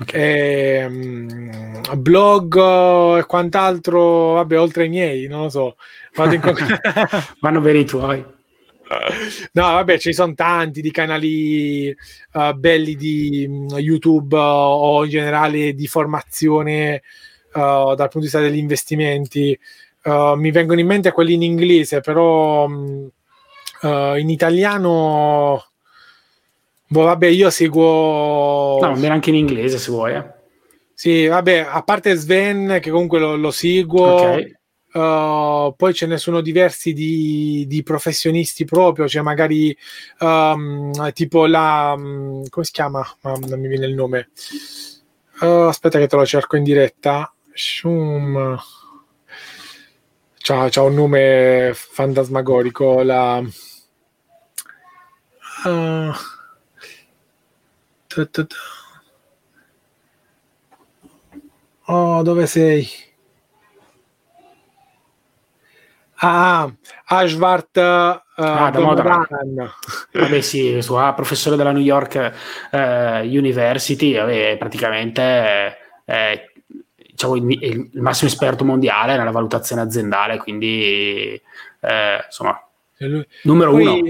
Okay. E, um, blog e quant'altro, vabbè, oltre ai miei, non lo so. In Vanno bene i tuoi. No, vabbè, ci sono tanti di canali uh, belli di um, YouTube uh, o in generale di formazione uh, dal punto di vista degli investimenti. mi vengono in mente quelli in inglese, però um, Uh, in italiano, boh, vabbè, io seguo. No, va anche in inglese se vuoi. Eh. Sì, vabbè, a parte Sven, che comunque lo, lo seguo. Okay. Uh, poi ce ne sono diversi di, di professionisti proprio, cioè magari um, tipo la um, come si chiama? Ah, non mi viene il nome. Uh, aspetta che te lo cerco in diretta. Shum. C'ha, c'ha un nome fantasmagorico. La Uh, Oh, dove sei? Ah, Ashvart uh, ah, da Vabbè, sì, sua professore della New York uh, University, vabbè, praticamente eh, diciamo, il, il, massimo esperto mondiale nella valutazione aziendale, quindi eh, insomma, numero Poi, uno.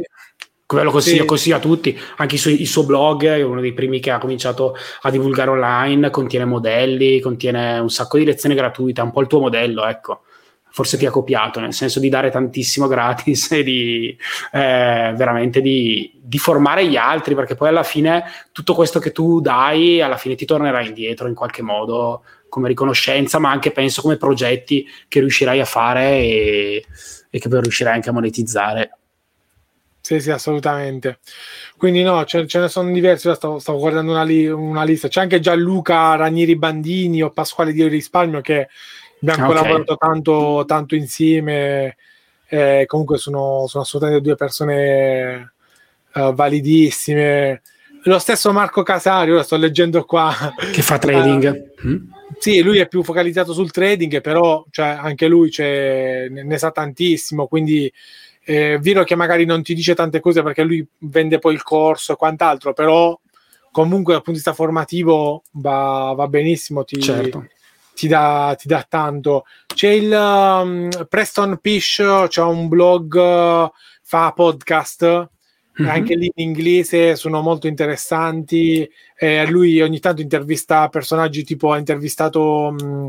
Quello consiglio, sì. consiglio a tutti, anche il suo, il suo blog, è uno dei primi che ha cominciato a divulgare online, contiene modelli, contiene un sacco di lezioni gratuite, è un po' il tuo modello, ecco forse ti ha copiato, nel senso di dare tantissimo gratis e di eh, veramente di, di, formare gli altri, perché poi alla fine tutto questo che tu dai, alla fine ti tornerà indietro in qualche modo come riconoscenza, ma anche penso come progetti che riuscirai a fare e, e che poi riuscirai anche a monetizzare. Sì, sì, assolutamente. Quindi no, ce, ce ne sono diversi, stavo, stavo guardando una, li, una, lista, c'è anche Gianluca Ranieri Bandini o Pasquale Di Risparmio che abbiamo okay. collaborato tanto, tanto insieme, eh, comunque sono, sono, assolutamente due persone uh, validissime. Lo stesso Marco Casario, lo sto leggendo qua. Che fa trading. Uh, mm? Sì, lui è più focalizzato sul trading, però cioè, anche lui ne, ne sa tantissimo, quindi eh, vero che magari non ti dice tante cose perché lui vende poi il corso e quant'altro, però comunque dal punto di vista formativo va, va benissimo, ti, certo ti dà, ti dà tanto. C'è il um, Preston Pish, c'è un blog, uh, fa podcast. Mm-hmm. Anche lì in inglese sono molto interessanti. Eh, lui ogni tanto intervista personaggi tipo ha intervistato um,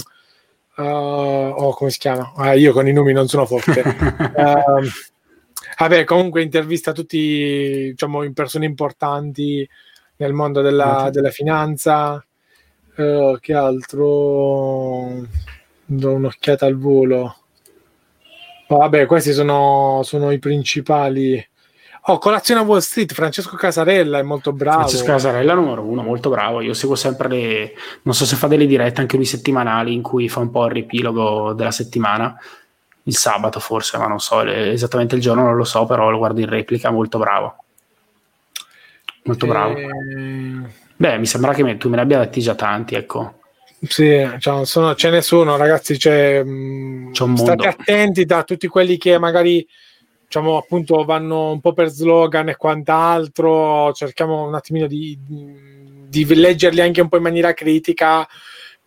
uh, oh, come si chiama? Ah, io con i nomi non sono forte. uh, vabbè, comunque intervista tutti diciamo in persone importanti nel mondo della, della finanza. Uh, che altro? Do un'occhiata al volo. Vabbè, questi sono, sono i principali. Oh, colazione a Wall Street, Francesco Casarella è molto bravo. Francesco Casarella numero uno, molto bravo. Io seguo sempre le... Non so se fa delle dirette anche lui settimanali in cui fa un po' il riepilogo della settimana. Il sabato forse, ma non so esattamente il giorno, non lo so, però lo guardo in replica, molto bravo. Molto bravo. E... Beh, mi sembra che tu me ne abbia dati già tanti, ecco. Sì, cioè, sono, ce ne sono, ragazzi. Cioè, C'è un state attenti da tutti quelli che magari diciamo appunto vanno un po' per slogan e quant'altro. Cerchiamo un attimino di, di leggerli anche un po' in maniera critica.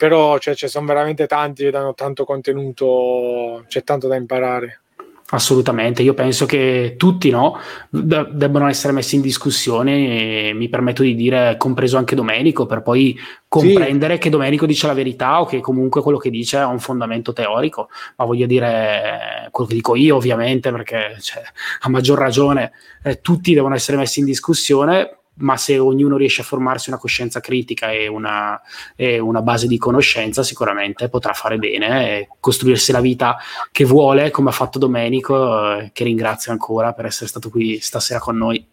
Però cioè, ci sono veramente tanti che danno tanto contenuto, c'è tanto da imparare. Assolutamente, io penso che tutti no, de- debbano essere messi in discussione e mi permetto di dire, compreso anche Domenico, per poi comprendere sì. che Domenico dice la verità o che comunque quello che dice ha un fondamento teorico, ma voglio dire quello che dico io ovviamente, perché cioè, a maggior ragione eh, tutti devono essere messi in discussione, ma se ognuno riesce a formarsi una coscienza critica e una, e una, base di conoscenza, sicuramente potrà fare bene e costruirsi la vita che vuole, come ha fatto Domenico, eh, che ringrazio ancora per essere stato qui stasera con noi.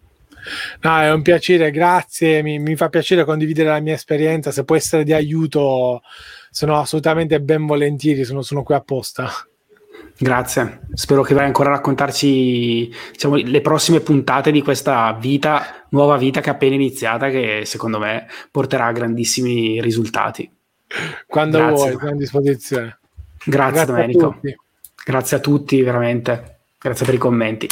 No, è un piacere, grazie, mi, mi fa piacere condividere la mia esperienza, se può essere di aiuto sono assolutamente ben volentieri, sono, sono qui apposta. Grazie, spero che vai ancora a raccontarci diciamo, le prossime puntate di questa vita, nuova vita che è appena iniziata, che secondo me porterà a grandissimi risultati. Quando Grazie. vuoi, sono a disposizione. Grazie, Grazie Domenico. A Grazie a tutti, veramente. Grazie per i commenti.